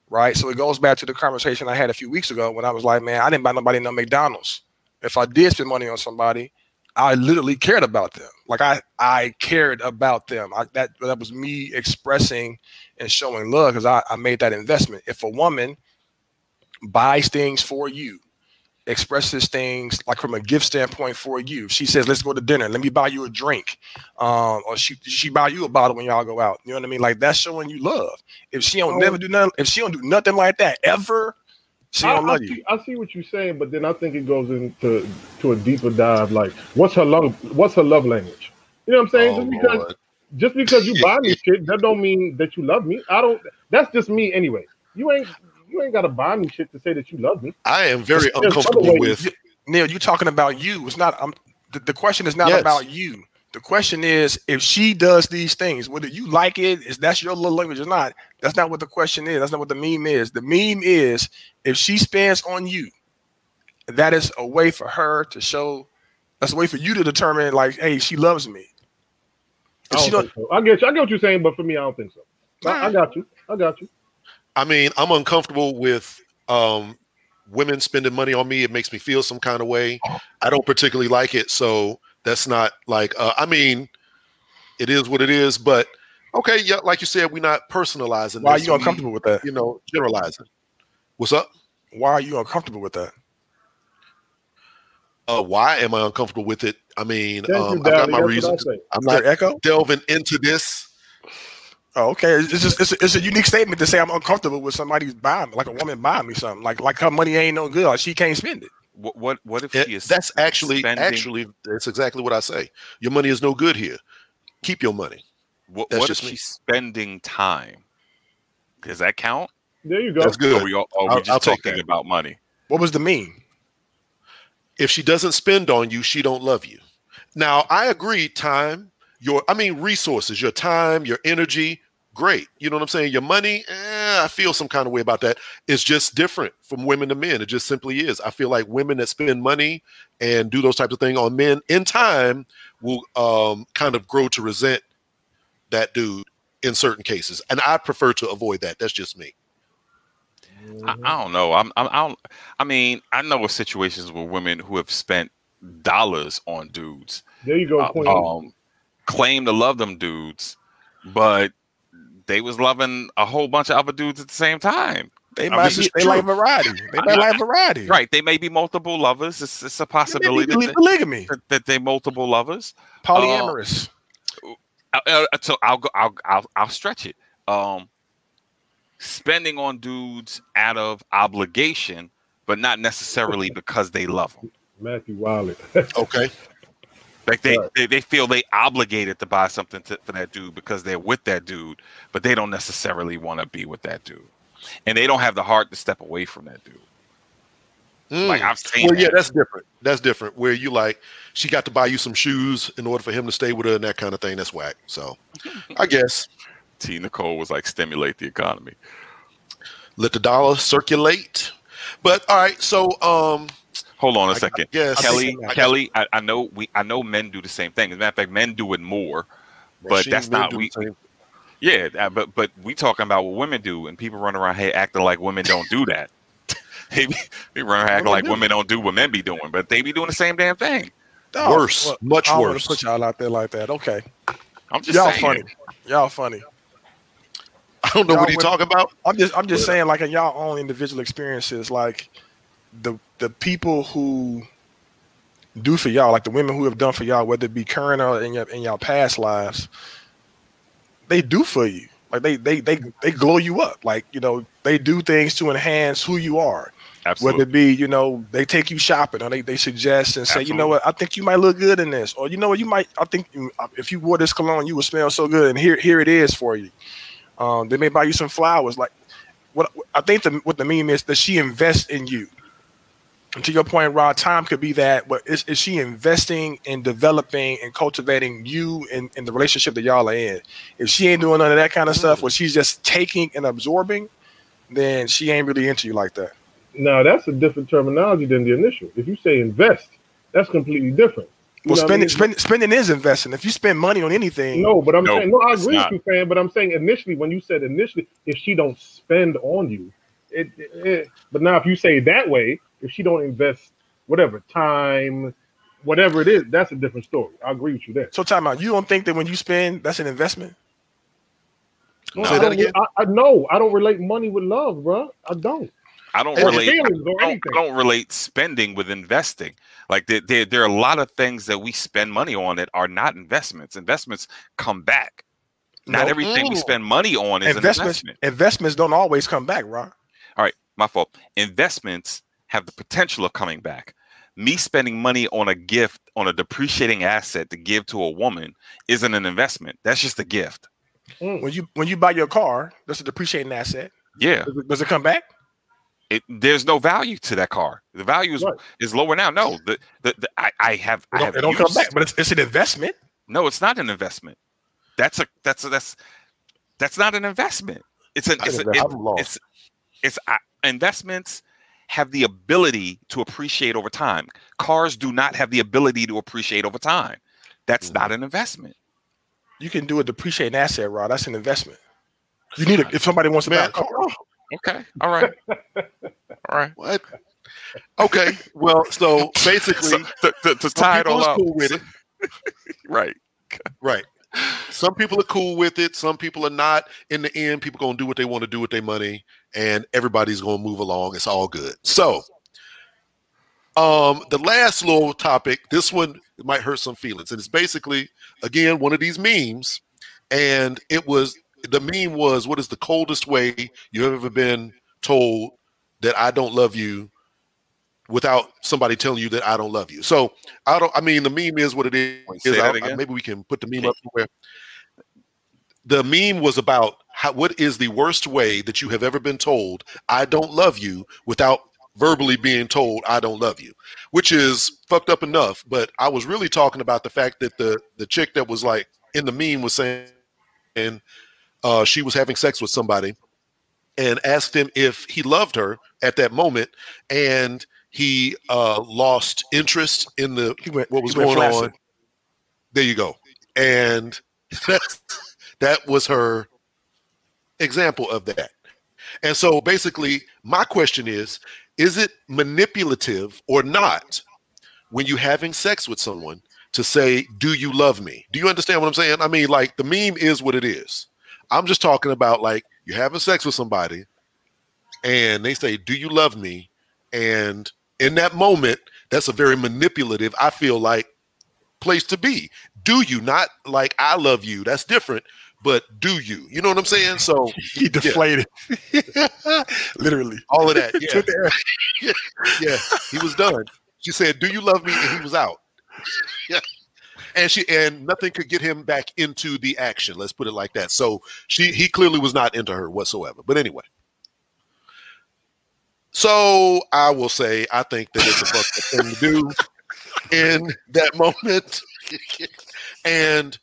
Right. So it goes back to the conversation I had a few weeks ago when I was like, man, I didn't buy nobody no McDonald's. If I did spend money on somebody, I literally cared about them. Like I, I cared about them. I, that that was me expressing and showing love because I, I made that investment. If a woman buys things for you, expresses things like from a gift standpoint for you, she says, "Let's go to dinner. Let me buy you a drink," um, or she she buy you a bottle when y'all go out. You know what I mean? Like that's showing you love. If she don't Oh. never do nothing, if she don't do nothing like that ever, she I, don't I love you. see, I see what you're saying, but then I think it goes into to a deeper dive. Like, what's her love? What's her love language? You know what I'm saying? Oh, just because Lord. just because you buy me shit, that don't mean that you love me. I don't. That's just me anyway. You ain't you ain't got to buy me shit to say that you love me. I am very uncomfortable with. Neil, you talking about you. It's not. I'm. The, the question is not Yes. about you. The question is if she does these things, whether you like it, is that's your little language or not. That's not what the question is. That's not what the meme is. The meme is if she spends on you, that is a way for her to show. That's a way for you to determine, like, hey, she loves me. I, she don't don't, think so. I get you. I get what you're saying, but for me, I don't think so. I, I got you. I got you. I mean, I'm uncomfortable with um, women spending money on me. It makes me feel some kind of way. I don't particularly like it, so that's not like. Uh, I mean, it is what it is. But okay, yeah, like you said, we're not personalizing. why are this. you We, uncomfortable with that? You know, generalizing. What's up? Why are you uncomfortable with that? Uh, why am I uncomfortable with it? I mean, um, I've got my That's I reasons. say. I'm not echo? delving into this. Oh, okay. It's just it's a, it's a unique statement to say I'm uncomfortable with somebody's buying me, like a woman buying me something, like like her money ain't no good, like she can't spend it. What what what if It- she is that's actually spending, actually that's exactly what I say. Your money is no good here. Keep your money. what, that's what if me. she's spending time? Does that count? There you go. That's good. are we, all, are we I'll- just I'll talking about money? What was the meme? if she doesn't spend on you, she don't love you. Now, I agree, time, your I mean resources, your time, your energy, great. You know what I'm saying? Your money, eh, I feel some kind of way about that. It's just different from women to men. It just simply is. I feel like women that spend money and do those types of things on men in time will um, kind of grow to resent that dude in certain cases. And I prefer to avoid that. That's just me. I, I don't know. I'm, I'm I don't. I mean, I know of situations with women who have spent dollars on dudes, There you go, uh, um, claim to love them dudes, but they was loving a whole bunch of other dudes at the same time. They I might this be, they true. like variety. They might like variety. Right. They may be multiple lovers. It's, it's a possibility poly- that, polygamy, that, that they multiple lovers. polyamorous. Uh, uh, so I'll go. I'll, I'll I'll stretch it. Um, spending on dudes out of obligation, but not necessarily because they love them. Matthew Wiley. Okay. Like they, Right. they, they feel they obligated to buy something to, for that dude because they're with that dude, but they don't necessarily want to be with that dude, and they don't have the heart to step away from that dude. Like Mm. I've seen. Well, yeah, that's different. That's different. Where you like, she got to buy you some shoes in order for him to stay with her and that kind of thing. That's whack. So, I guess T. Nicole was like stimulate the economy. let the dollar circulate. But all right, so um, Hold on a second. guess- Kelly, I Kelly, I, I know we, I know men do the same thing. As a matter of fact, men do it more. But that's not we. Yeah, uh, but but we talking about what women do, and people run around here acting like women don't do that. they be, they run around acting like do. women don't do what men be doing, but they be doing the same damn thing. Oh, worse, well, much I worse. Put y'all out there like that. Okay, I'm just y'all saying. funny. Y'all funny. I don't know Y'all what he's would- talking about. I'm just I'm just But- saying like in y'all own individual experiences, like the the people who do for y'all, like the women who have done for y'all, whether it be current or in your in y'all past lives, they do for you. Like they they they they glow you up. Like you know they do things to enhance who you are. Absolutely. Whether it be you know they take you shopping or they, they suggest and say you know what I think you might look good in this or you know what you might I think if you wore this cologne you would smell so good and here here it is for you. Um, they may buy you some flowers. Like what I think the what the meme is that she invests in you. And to your point, Rod, time could be that, but is, is she investing in developing and cultivating you and in, the relationship that y'all are in? If she ain't doing none of that kind of mm. stuff, where she's just taking and absorbing, then she ain't really into you like that. now that's a different terminology than the initial. If you say invest, that's completely different. You Well, know what I spending, mean? spending spending is investing. If you spend money on anything, No, but I'm No, saying no. I agree not. with you, fan. But I'm saying initially, when you said initially, if she don't spend on you, it, it, it- But now, if you say it that way, if she don't invest whatever time, whatever it is, that's a different story. I agree with you there. so time out. You don't think that when you spend, that's an investment? No, Say I that don't- again? I, I know. I don't relate money with love, bro. I don't. I don't Or relate. I don't. I don't relate spending with investing. Like there, there, there are a lot of things that we spend money on that are not investments. Investments come back. Not No. everything we spend money on is Investments an investment. investments don't always come back, Ron. All right, my fault. Investments have the potential of coming back. Me spending money on a gift, on a depreciating asset to give to a woman isn't an investment. That's just a gift. When you when you buy your car, that's a depreciating asset. Yeah. Does it, does it come back? It, there's no value to that car. The value is, Right. is lower now. No, the, the, the I, I have It I don't, have it don't come back, but it's, it's an investment. No, it's not an investment. That's a that's a, that's that's not an investment. It's an it's, a, it- it's it's uh, investments have the ability to appreciate over time. Cars do not have the ability to appreciate over time. That's mm-hmm. not an investment. You can do a depreciating asset, Rod. That's an investment. You need it if somebody wants to buy Man, a car. Okay. All right. All right. What? Okay. Well, so basically, So, to, to, to tie it all up, cool with it. right? Right. Some people are cool with it. Some people are not. In the end, people gonna do what they want to do with their money, and everybody's gonna move along. It's all good. So, um, the last little topic. This one might hurt some feelings, and it's basically again one of these memes, and it was the meme was, "What is the coldest way you have ever been told that I don't love you?" Without somebody telling you that I don't love you, so I don't. I mean, the meme is what it is. Wait, say is. that I- maybe we can put the meme up somewhere. The meme was about how, what is the worst way that you have ever been told I don't love you without verbally being told I don't love you, which is fucked up enough. But I was really talking about the fact that the the chick that was like in the meme was saying, and uh, she was having sex with somebody, and asked him if he loved her at that moment, and he uh, lost interest in the went, what was going flaccid. on. There you go. And that's, that was her example of that. And so basically, my question is is it manipulative or not when you're having sex with someone to say, Do you love me? Do you understand what I'm saying? I mean, like the meme is what it is. I'm just talking about like you're having sex with somebody and they say, "Do you love me?" And in that moment, that's a very manipulative. I feel like place to be. Do you not like I love you? That's different. But do you? You know what I'm saying? So He deflated. Literally. all of that, yeah, yeah, he was done. She said, "Do you love me?" And he was out. Yeah. And she and nothing could get him back into the action. Let's put it like that. So she he clearly was not into her whatsoever. But anyway. So I will say I think that it's a fucked thing to do in that moment. and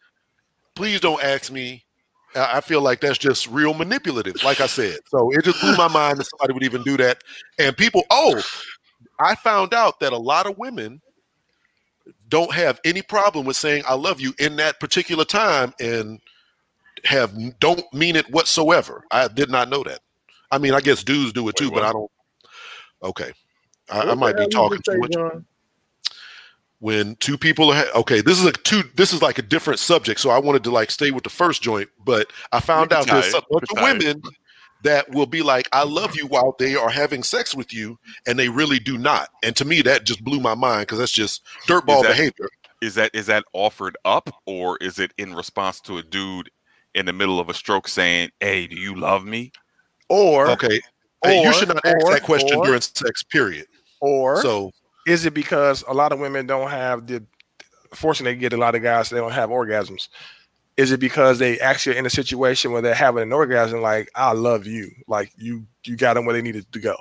please don't ask me. I I feel like that's just real manipulative, like I said. So it just blew my mind that somebody would even do that. And people, oh, I found out that a lot of women don't have any problem with saying I love you in that particular time and have don't mean it whatsoever. I did not know that. I mean, I guess dudes do it too, but? I don't. Okay, I, I might be talking too much. John? When two people are ha- okay, this is a two. This is like a different subject, so I wanted to like stay with the first joint, but I found can out there's tie a bunch of can tie it. women that will be like, "I love you" while they are having sex with you, and they really do not. And to me, that just blew my mind because that's just dirtball that- behavior. Is that is that offered up or is it in response to a dude in the middle of a stroke saying, "Hey, do you love me?" Or Okay. Hey, you should not ask that question or- during sex, period. or So is it because a lot of women don't have the fortunately they get a lot of guys they don't have orgasms is it because they actually are in a situation where they're having an orgasm like i love you like you you got them where they needed to go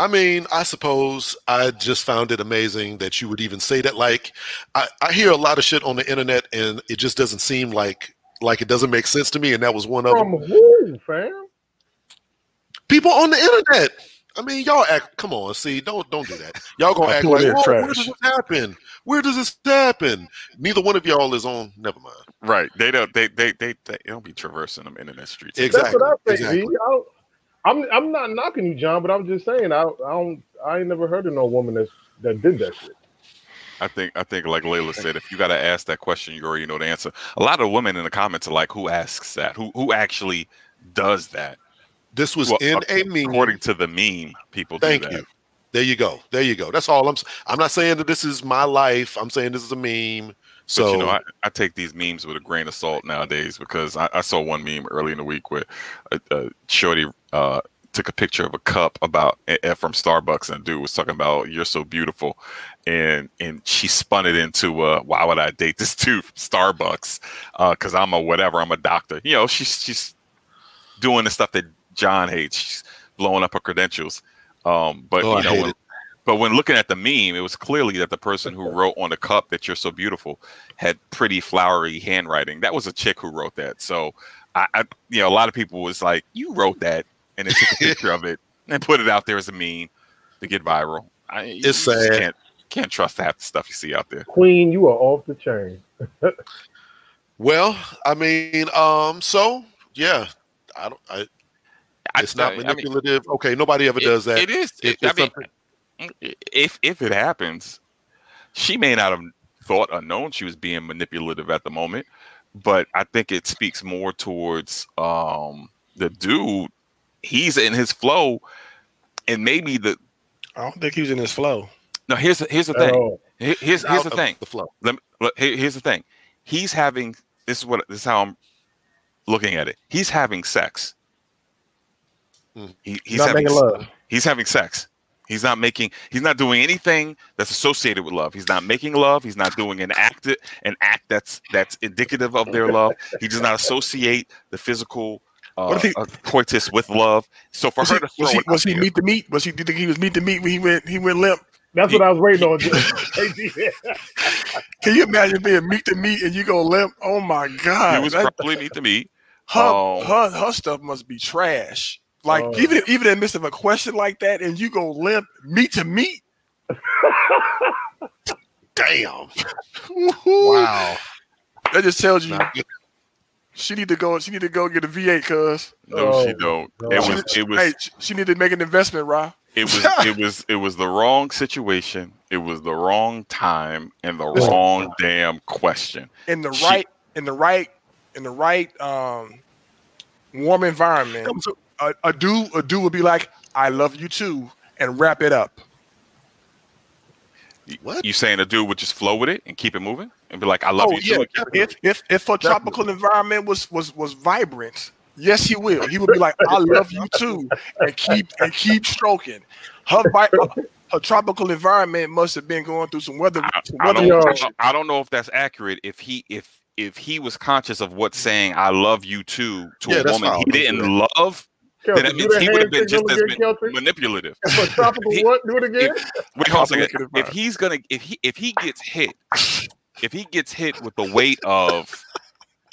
I mean, I suppose I just found it amazing that you would even say that. Like, I, I hear a lot of shit on the internet, and it just doesn't seem like like it doesn't make sense to me. And that was one of them. Who, fam? People on the internet. I mean, y'all act. Come on, see, don't don't do that. Y'all gonna act like, in "Whoa, where does this happen? Where does this happen? Neither one of y'all is on. Never mind. Right. They don't. They they they, they don't be traversing them internet streets. Exactly. That's what I think. exactly. B. I don't- I'm I'm not knocking you, John, but I'm just saying I, I don't I ain't never heard of no woman that that did that shit. I think I think like Layla said, if you got to ask that question, you already know the answer. A lot of women in the comments are like, "Who asks that? Who who actually does that?" This was Well, in a meme. According to the meme, people Thank do that. you. There you go. There you go. That's all I'm. I'm not saying that this is my life. I'm saying this is a meme. So but you know, I, I take these memes with a grain of salt nowadays because I, I saw one meme early in the week where a, a shorty uh, took a picture of a cup about from Starbucks and a dude was talking about "You're so beautiful," and and she spun it into uh, "Why would I date this dude from Starbucks? Because I'm a whatever. I'm a doctor. You know, she's she's doing the stuff that John hates. She's blowing up her credentials. Um, but Oh, you know, when, but when looking at the meme, it was clearly that the person who wrote on the cup that you're so beautiful had pretty flowery handwriting. That was a chick who wrote that. So I, I you know, a lot of people was like, "You wrote that," and then took a picture of it and put it out there as a meme to get viral. I, you It's just sad. Can't can't trust half the stuff you see out there. Queen, you are off the chain. well, I mean, um, so yeah, I don't. I, I- it's not I mean, manipulative. okay, nobody ever it- does that. It is. It- It- I mean, something- if if it happens, she may not have thought or known she was being manipulative at the moment, but I think it speaks more towards um the dude. He's in his flow, and maybe the i don't think he was in his flow no. Here's here's the thing. all. Here- Here's here's the thing. The flow. Let me, look, here- here's the thing. He's having this is what this is how I'm looking at it. He's having sex. Mm. He, he's not having making love. he's having sex. He's not making he's not doing anything that's associated with love. He's not making love. He's not doing an act an act that's that's indicative of their love. He does not associate the physical uh, What if he- uh, coitus with love. So for was her he, to throw was he, was he meet the meat was he do you think he was meet the meat when he went he went limp That's what I was waiting on. can you imagine being meet the meat and you go limp oh my god he was that- probably meet the meat. her, Oh. her her stuff must be trash. Like Oh. even even in the midst of a question like that, and you go limp meat to meat. Damn. wow, that just tells you Not she need to go. She need to go get a V8, cuz No, she Oh, don't. no. It was need- it was hey, she- she need to make an investment, Ra. it was it was it was the wrong situation. It was the wrong time and the wrong damn question. In the She- right, in the right, in the right um warm environment. So- a, a dude a dude would be like, "I love you too," and wrap it up. What? You saying a dude would just flow with it and keep it moving and be like, "I love Oh, you yeah, too." If if if a tropical environment was was was vibrant, yes, he will. He would be like, "I love you too," and keep and keep stroking. Her vi- her tropical environment must have been going through some weather. I, some I don't, Yo. restrictions. I don't know if that's accurate. If he if if he was conscious of what saying "I love you too" to Yeah, a woman he didn't love, then that means he would have been just as again, manipulative. Tropical He- what? Do it again. Wait, hold on a second. If he's gonna, if he if he gets hit, if he gets hit with the weight of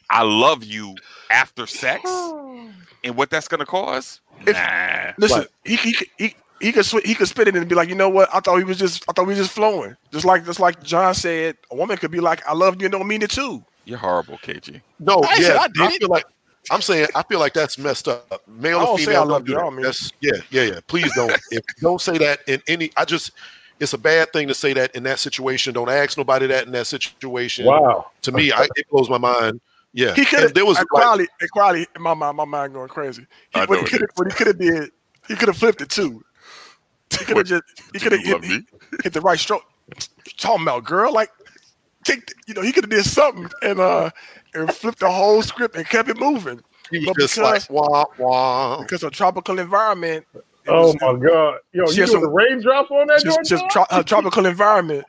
"I love you" after sex, and what that's gonna cause, If- nah. Listen, Right. he he could- he he could sw- he could spit it and be like, you know what? I thought he was just I thought we was just flowing. Just like just like John said, a woman could be like, I love you and don't mean it too. You're horrible, KG. No, I ain't said yeah, I I, did it. feel like I'm saying I feel like that's messed up. Male or don't say female, I don't love do you, I that. That's yeah, yeah, yeah. Please don't. if don't say that in any. I just it's a bad thing to say that in that situation. Don't ask nobody that in that situation. Wow. To me, I, it blows my mind. Yeah, He could have there was like, like, Crowley, and Crowley, in my mind, my mind going crazy. He, I what, know he could have, what he could have did, he could have flipped it too. He could have just he could have you hit, hit the right stroke. Talking about girl, like take the- you know, he could have did something and uh and flipped the whole script and kept it moving. he but just because- like wah wah. Because of tropical environment, Oh was- my God. Yo, She you had doing some- the raindrops on that just, joint? just tro- her tropical environment.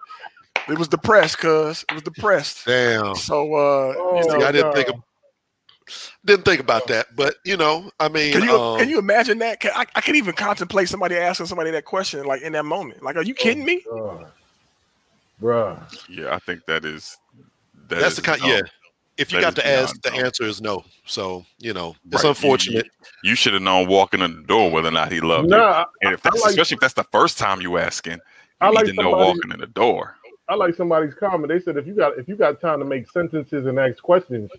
It was depressed, cuz it was depressed. Damn. So uh Oh, See, I didn't God. think of, didn't think about that, but you know, I mean, Can you um, can you imagine that? Can, I, I can't even contemplate somebody asking somebody that question like in that moment. Like, are you kidding me? God. Bruh. Yeah, I think that is. that that's is the kind. no. Yeah, if you That got to ask, the no. answer is no. So you know, it's Right. Unfortunate. You, should have known walking in the door whether or not he loved you. And if that's, like- especially if that's the first time you asking, you I need like to know somebody- walking in the door. I like somebody's comment. They said if you got if you got time to make sentences and ask questions,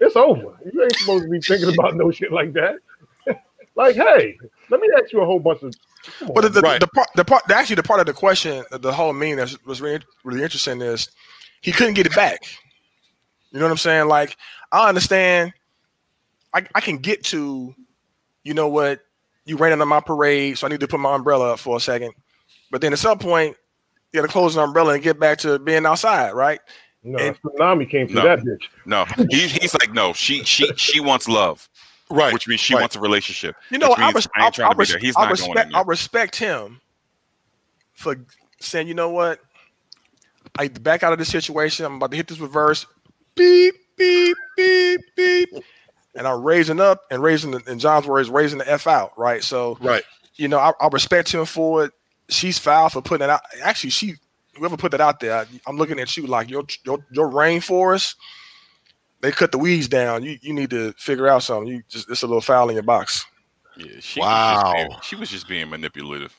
it's over. You ain't supposed to be thinking about no shit like that. like, hey, let me ask you a whole bunch of. But the, the, Right. the part, the part, actually, the part of the question, the whole meaning that was really, really interesting is he couldn't get it back. You know what I'm saying? Like, I understand. I, I can get to, you know what? You raining on my parade, so I need to put my umbrella up for a second. But then at some point, you got to close the umbrella and get back to being outside, right? no, and- tsunami came through No. that bitch. No, he, he's like, no, she she she wants love, Right. which means she right. wants a relationship. You know, I, means res- I I, trying I, to be res- there. He's I not going respect, I respect him for saying, you know what? I back out of this situation. I'm about to hit this reverse. Beep, beep, beep, beep. And I'm raising up and raising, the, in John's words, raising the F out, right? So, Right. you know, I, I respect him for it. She's foul for putting it out. Actually, she, whoever put that out there, I, I'm looking at you like your, your, your rainforest, they cut the weeds down. You, you need to figure out something. You just, it's a little foul in your box. Yeah, she Wow. Was being, she was just being manipulative.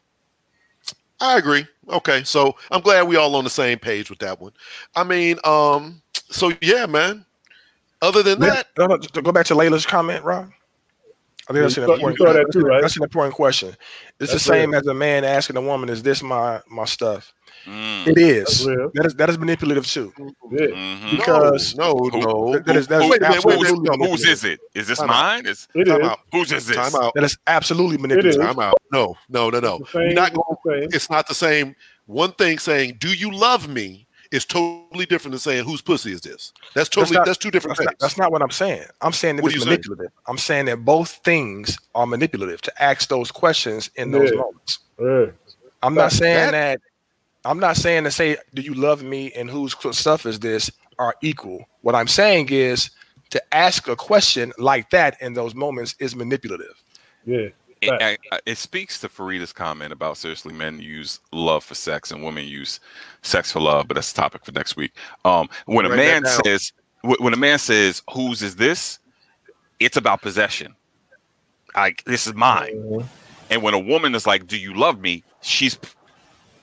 I agree. Okay, so I'm glad we all on the same page with that one. I mean, um, so yeah, man. Other than that, No, no, to go back to Layla's comment, Rob. I think that's an saw- you important. saw that that's, too, right? that's an important question. It's That's the same as a man asking a woman, "Is this my my stuff?" Mm, It That's is. real. That is that is manipulative too. Yeah. mhm. Because no, Who- no, that is that's Who- Wait wait absolutely no, Whose is it? Is this Time mine? Is It time is. out, whose is this? time out, that is absolutely manipulative. is. time out. No, no, no, no. It's You're same, not going. It's not the same. One thing saying, "Do you love me?" Is totally different than saying, "Whose pussy is this?" That's totally. That's, not- two different That's things. not, that's not what I'm saying. I'm saying that What it's are you saying? manipulative. I'm saying that both things are manipulative to ask those questions in those moments. Yeah. I'm not saying that- that. I'm not saying to say, "Do you love me?" and whose stuff is this are equal. What I'm saying is to ask a question like that in those moments is manipulative. Yeah. It, Fact. I- I- it speaks to Farida's comment about seriously men use love for sex and women use sex for love, but that's a topic for next week. Um, when a man says when a man says whose is this, it's about possession. Like this is mine. Mhm. And when a woman is like, "Do you love me?" she's p-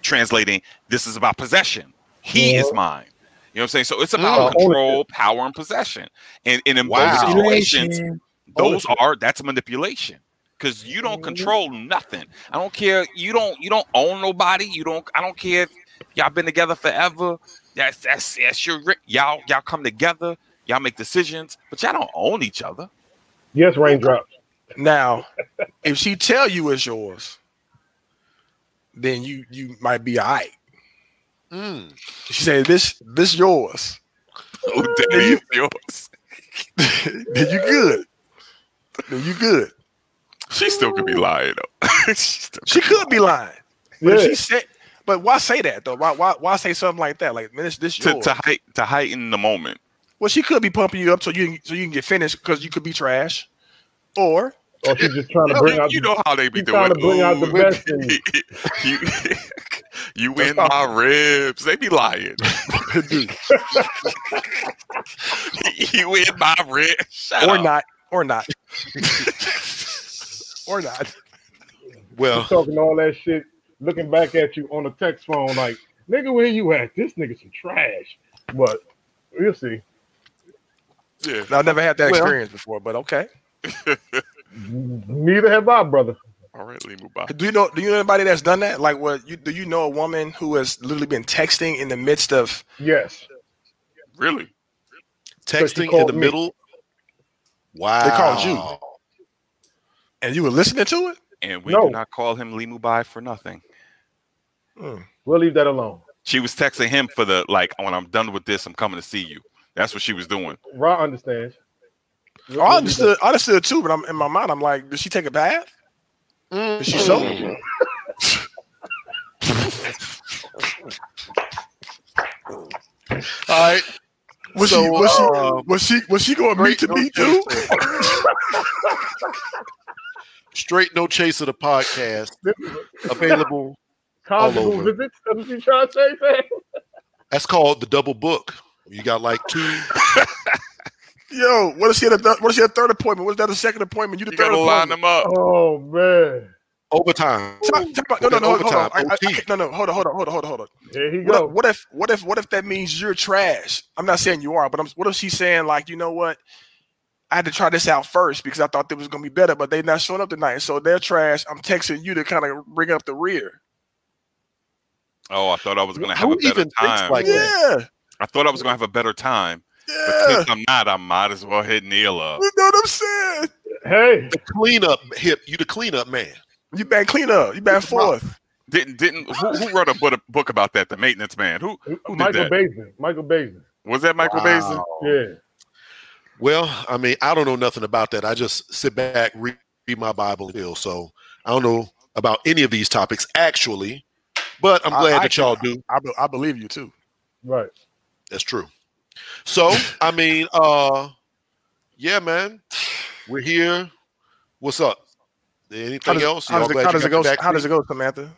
translating this is about possession. He Yeah. is mine. You know what I'm saying? So it's about Mm. control, power, and possession. And, and in Wow. those situations, those are that's manipulation because you don't Mhm. control nothing. I don't care. You don't you don't own nobody. You don't. I don't care if y'all been together forever. That's that's that's your y'all y'all come together. Y'all make decisions, but y'all don't own each other. Yes, raindrops. Now, if she tell you it's yours, then you you might be all right. Mm. She said this this yours. Oh, daddy, it's yours. then you good. Then you good. She still could be lying though. she still She could be lying. But Yeah. she said but why say that though? Why why why say something like that? Like man, this this to to, height, to heighten the moment. well, she could be pumping you up so you can, so you can get finished because you could be trash, or Or she's just trying to You, bring out you the, know how they be doing. trying to bring out the best in you. you, you in my ribs. They be lying. you in my ribs. Shut or up. not, or not, or not. Well, talking all that shit, looking back at you on a text phone like, nigga, where you at? This nigga some trash. But we'll see. Yeah. I've never had that Well- experience before, but okay. Neither have I, brother. All right, Limu Ba. Do you know? Do you know anybody that's done that? Like, what? You, do you know a woman who has literally been texting in the midst of? Yes. Really? texting in the me. middle. Wow. They called you. And you were listening to it? And we No. do not call him Limu Bai for nothing. Hmm. We'll leave that alone. She was texting him for the like, when I'm done with this, I'm coming to see you. That's what she was doing. Ra understands. Oh, I understood. I understood too, but I'm in my mind. I'm like, did she take a bath? Is she so? All right. Was So, she? Was she? uh, Was she? Was she going meet to no me too? Straight no chaser the podcast available. Conjugal over. visits. That's what you trying to say, fam? That's called the double book. You got like two. Yo, what is if she had a th- what if she had third appointment? Was that a second appointment? You the You third gotta line appointment? them up. Oh man. Overtime. Talk- talk about- no, no, no, hold on, hold on. Overtime, I- I- OT. I- no, no, hold on, hold on, hold on, hold on, hold on. There he What go. if, what if, what if, what if that means you're trash? I'm not saying you are, but I'm. What if she's saying like, you know what? I had to try this out first because I thought it was gonna be better, but they're not showing up tonight, so they're trash. I'm texting you to kind of bring up the rear. Oh, I thought I was gonna have Who a better even time. like yeah, I thought I was gonna have a better time. But yeah. since I'm not, I might as well hit Neil up. You know what I'm saying? Hey, The cleanup hip. You the cleanup man. You back clean up. You back fourth. Didn't didn't who, who wrote a book, book about that? The maintenance man. Who who did Michael that? Baisden. Michael Baisden. Was that Michael Baisden? Yeah. Well, I mean, I don't know nothing about that. I just sit back, read, read my Bible, and feel. So I don't know about any of these topics actually, but I'm glad I that y'all do. I, I believe you too. Right. That's true. So I mean, uh, yeah, man, we're here. What's up? How Anything does, else? how does, it, how does it go? How does it go, Samantha?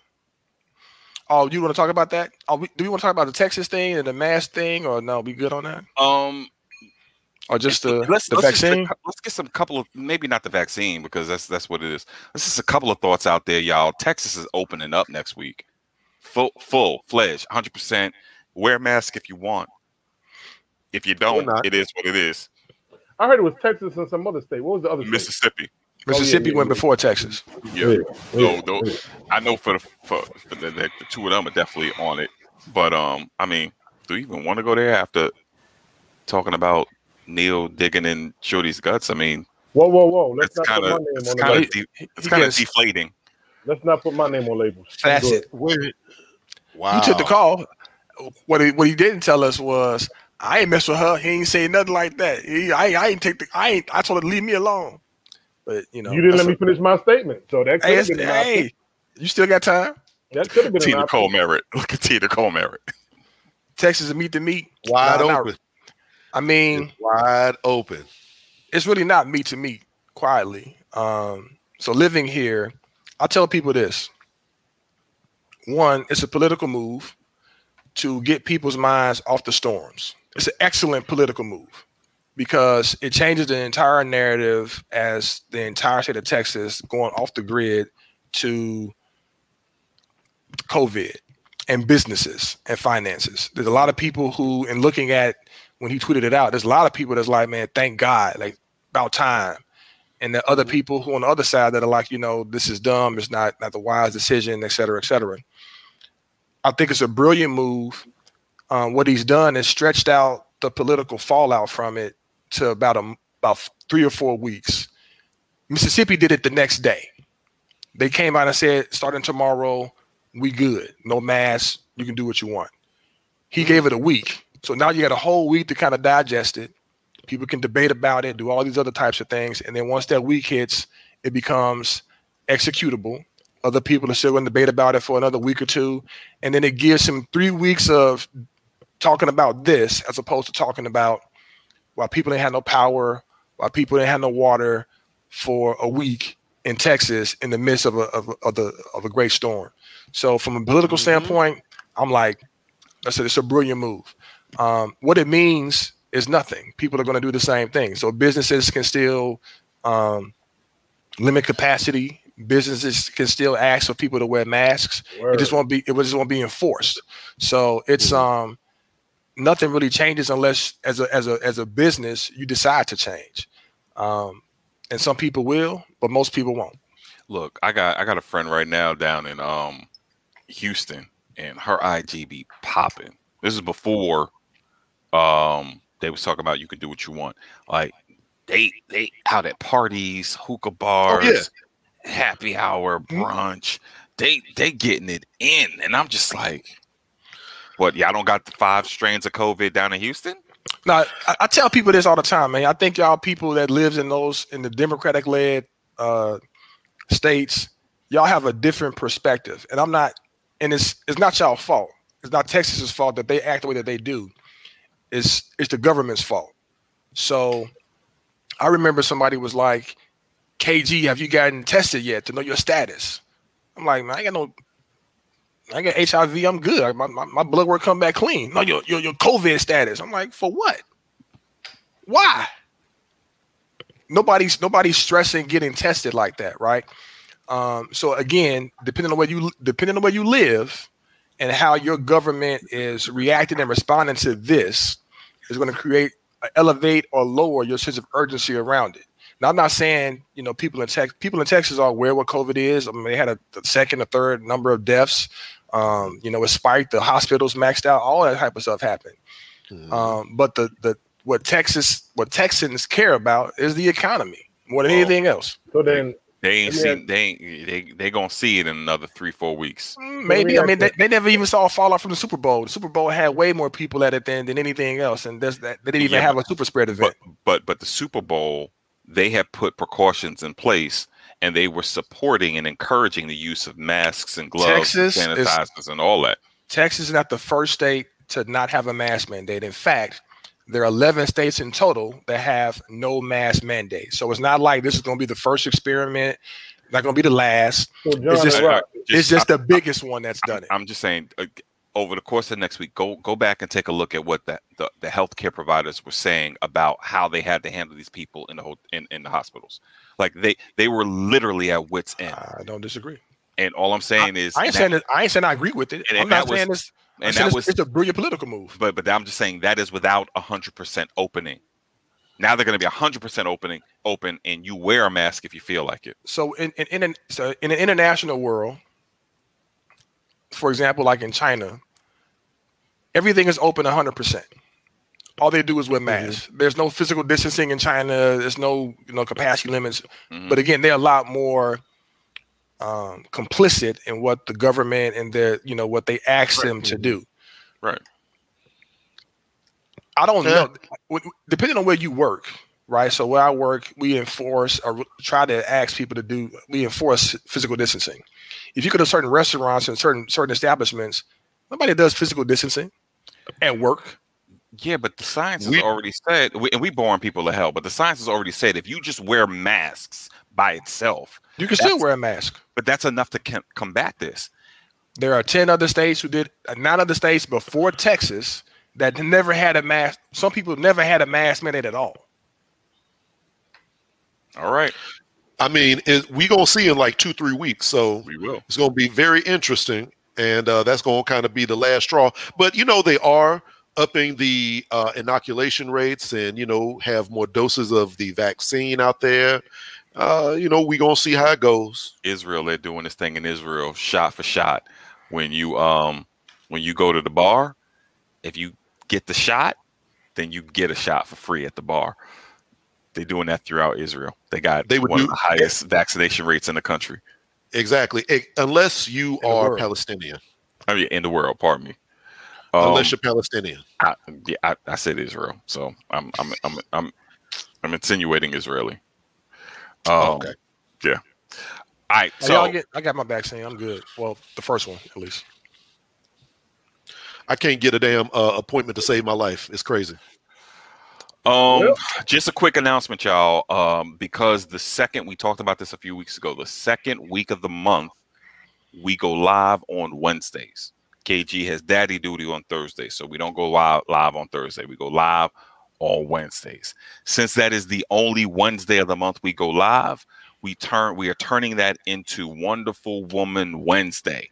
Oh, you want to talk about that? Oh, we, do we want to talk about the Texas thing and the mask thing, or no? We good on that, Um, or just the let's the let's vaccine? get- let's get some couple of maybe not the vaccine because that's that's what it is. Let's just a couple of thoughts out there, y'all. Texas is opening up next week, full full fledged, hundred percent. Wear a mask if you want. If you don't, it is what it is. I heard it was Texas and some other state. What was the other state? Mississippi. Mississippi yeah, went yeah. before Texas. Yeah. Yeah, So yeah, tho- yeah. I know for the for, for the, the, the two of them are definitely on it. But um, I mean, do you even want to go there after talking about Neil digging in Shorty's guts? I mean, Whoa, whoa, whoa. Let's not kind put my name it's on the kind label. of de- it's kind of gets deflating. Let's not put my name on labels. I'm facet. good. Wow. He took the call. What he what he didn't tell us was I ain't mess with her. He ain't say nothing like that. He, I I ain't take the I ain't I told her to leave me alone. But you know You didn't let me a- finish my statement. So that could Hey, have it's- been an option. hey, you still got time. That could have been an Tina option. Cole Merritt. Look at Tina Cole Merritt. Texas is meet the meet. wide Nah, not- open. I mean, It's wide open. it's really not meet to meet quietly. Um, so living here, I tell people this. One, it's a political move to get people's minds off the storms. It's an excellent political move because it changes the entire narrative as the entire state of Texas going off the grid to COVID and businesses and finances. There's a lot of people who, in looking at when he tweeted it out, there's a lot of people that's like, man, thank God, like about time. And the other people who on the other side that are like, you know, this is dumb, it's not not the wise decision, et cetera, et cetera. I think it's a brilliant move. Um, what he's done is stretched out the political fallout from it to about a about three or four weeks. Mississippi did it the next day. They came out and said, starting tomorrow, we good. No mask. You can do what you want. He gave it a week. So now you got a whole week to kind of digest it. People can debate about it, do all these other types of things. And then once that week hits, it becomes executable. Other people are still going to debate about it for another week or two. And then it gives him three weeks of talking about this as opposed to talking about why people didn't have no power, why people didn't have no water for a week in Texas in the midst of a of, of the of a great storm. So from a political Mhm. standpoint, I'm like, I said it's a brilliant move. Um, what it means is nothing. People are going to do the same thing. So businesses can still um, limit capacity. Businesses can still ask for people to wear masks. It just won't be. It just won't be enforced. So it's um nothing really changes unless as a as a as a business you decide to change. Um, and some people will, but most people won't. Look, I got I got a friend right now down in um Houston, and her IG be popping. This is before um they was talking about you could do what you want. Like they they out at parties, hookah bars, happy hour, brunch. They they getting it in, and I'm just like, what? Y'all don't got the five strains of COVID down in Houston? Now, I, I tell people this all the time, man. I think y'all people that lives in those in the Democratic led uh, states, y'all have a different perspective, and I'm not. And it's it's not y'all fault. It's not Texas's fault that they act the way that they do. It's it's the government's fault. So, I remember somebody was like, "KG, have you gotten tested yet to know your status?" I'm like, man, I got no. I got HIV. I'm good. My, my, my blood work come back clean. No, your, your your COVID status. I'm like, for what? Why? Nobody's nobody's stressing getting tested like that, right? Um, so again, depending on where you depending on where you live and how your government is reacting and responding to this is going to create elevate or lower your sense of urgency around it. Now, I'm not saying you know people in Texas people in Texas are aware what COVID is. I mean, they had a, the second or third number of deaths. Um, you know, it spiked. The hospitals maxed out. All that type of stuff happened. Mhm. Um, but the the what Texas what Texans care about is the economy more than Well, anything else. So then, They ain't Yeah. seen. They ain't. They they gonna see it in another three four weeks. Mm, Maybe I mean they, they never even saw a fallout from the Super Bowl. The Super Bowl had way more people at it than, than anything else, and that's that they didn't even Yeah, have a super spread event. But but but the Super Bowl, they have put precautions in place, and they were supporting and encouraging the use of masks and gloves, Texas and sanitizers, and all that. Texas is not the first state to not have a mask mandate. In fact, there are 11 states in total that have no mask mandate. So it's not like this is going to be the first experiment, not going to be the last. so John, It's just- it's just the biggest one that's done it. I'm just saying. Uh, over the course of next week, go go back and take a look at what the, the the healthcare providers were saying about how they had to handle these people in the ho- in, in the hospitals. Like they they were literally at wits end. I don't disagree. And all I'm saying is, I ain't that- saying that, I ain't saying I agree with it. And I'm that not was- saying this. And that it's, was it's a brilliant political move. but but I'm just saying that is without a hundred percent opening. Now they're going to be a hundred percent opening open, and you wear a mask if you feel like it. So in in in an, so in an international world, for example, like in China, everything is open 100 percent. All they do is wear masks. There's no physical distancing in China. There's no you know capacity limits. Mhm. But again, they're a lot more um, complicit in what the government and their you know what they ask them to do. Right. I don't Yeah. know. Depending on where you work, right? So where I work, we enforce or try to ask people to do. We enforce physical distancing. If you go to certain restaurants and certain certain establishments, nobody does physical distancing at work. Yeah, but the science has We- already said, we, and we boring people to hell. But the science has already said if you just wear masks by itself, You can still wear a mask. but that's enough to com- combat this. There are ten other states who did uh, nine other states before Texas that never had a mask. Some people never had a mask mandate at all. All right, I mean, it, we gonna see in like two, three weeks. So we will. it's gonna be very interesting, and uh, that's gonna kind of be the last straw. But you know, they are upping the uh, inoculation rates, and you know, have more doses of the vaccine out there. Uh, you know, we gonna see how it goes. Israel, they're doing this thing in Israel, shot for shot. When you um when you go to the bar, if you get the shot, then you get a shot for free at the bar. They're doing that throughout Israel. They got They would one do- of the highest vaccination rates in the country. Exactly. Eh, Unless you the are. Palestinian. I mean, in the world. Pardon me. Um, Unless you're Palestinian. I, yeah, I, I said Israel, so I'm I'm I'm I'm I'm insinuating Israeli. Um, okay. Yeah. All right. Oh, So y'all get, I got my vaccine. I'm good. Well, the first one at least. I can't get a damn uh, appointment to save my life. It's crazy. Um, Yep. just a quick announcement, y'all. Um, because the second we talked about this a few weeks ago, the second week of the month, we go live on Wednesdays. KG has daddy duty on Thursday, so we don't go live live on Thursday. We go live on Wednesdays. Since that is the only Wednesday of the month we go live, we turn we are turning that into Wonderful Woman Wednesday.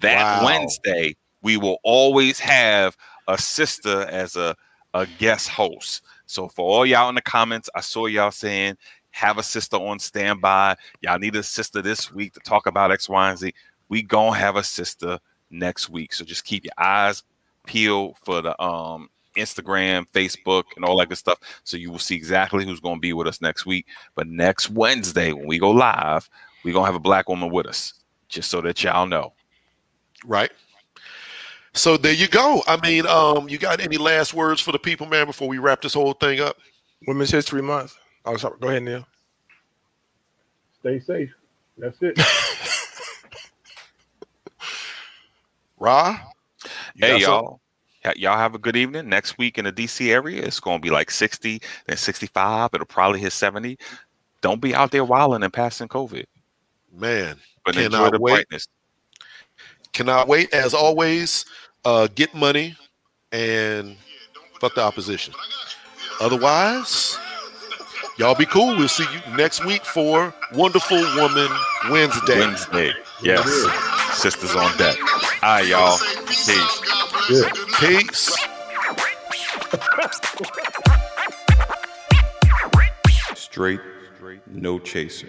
That Wow. Wednesday, we will always have a sister as a a guest host. So for all y'all in the comments, I saw y'all saying have a sister on standby. Y'all need a sister this week to talk about X, Y, and Z. We gonna have a sister next week. So just keep your eyes peeled for the um Instagram, Facebook, and all that good stuff. So you will see exactly who's gonna be with us next week. But next Wednesday, when we go live, we're gonna have a black woman with us. Just so that y'all know. Right. So there you go. I mean, um, you got any last words for the people, man, before we wrap this whole thing up? Women's History Month. Oh, sorry. Go ahead, Neil. Stay safe. That's it. Ra? You Hey y'all. Y'all have a good evening. Next week in the DC area, it's going to be like 60, then 65. It'll probably hit 70. Don't be out there wilding and passing COVID, Man, but enjoy the wait. brightness. cannot wait. As always, uh, get money and fuck the opposition. Otherwise, y'all be cool. We'll see you next week for Wonderful Woman Wednesday. Wednesday. Yes. Sisters on deck. All right, y'all. Peace. Yeah. Peace. Straight, no chaser.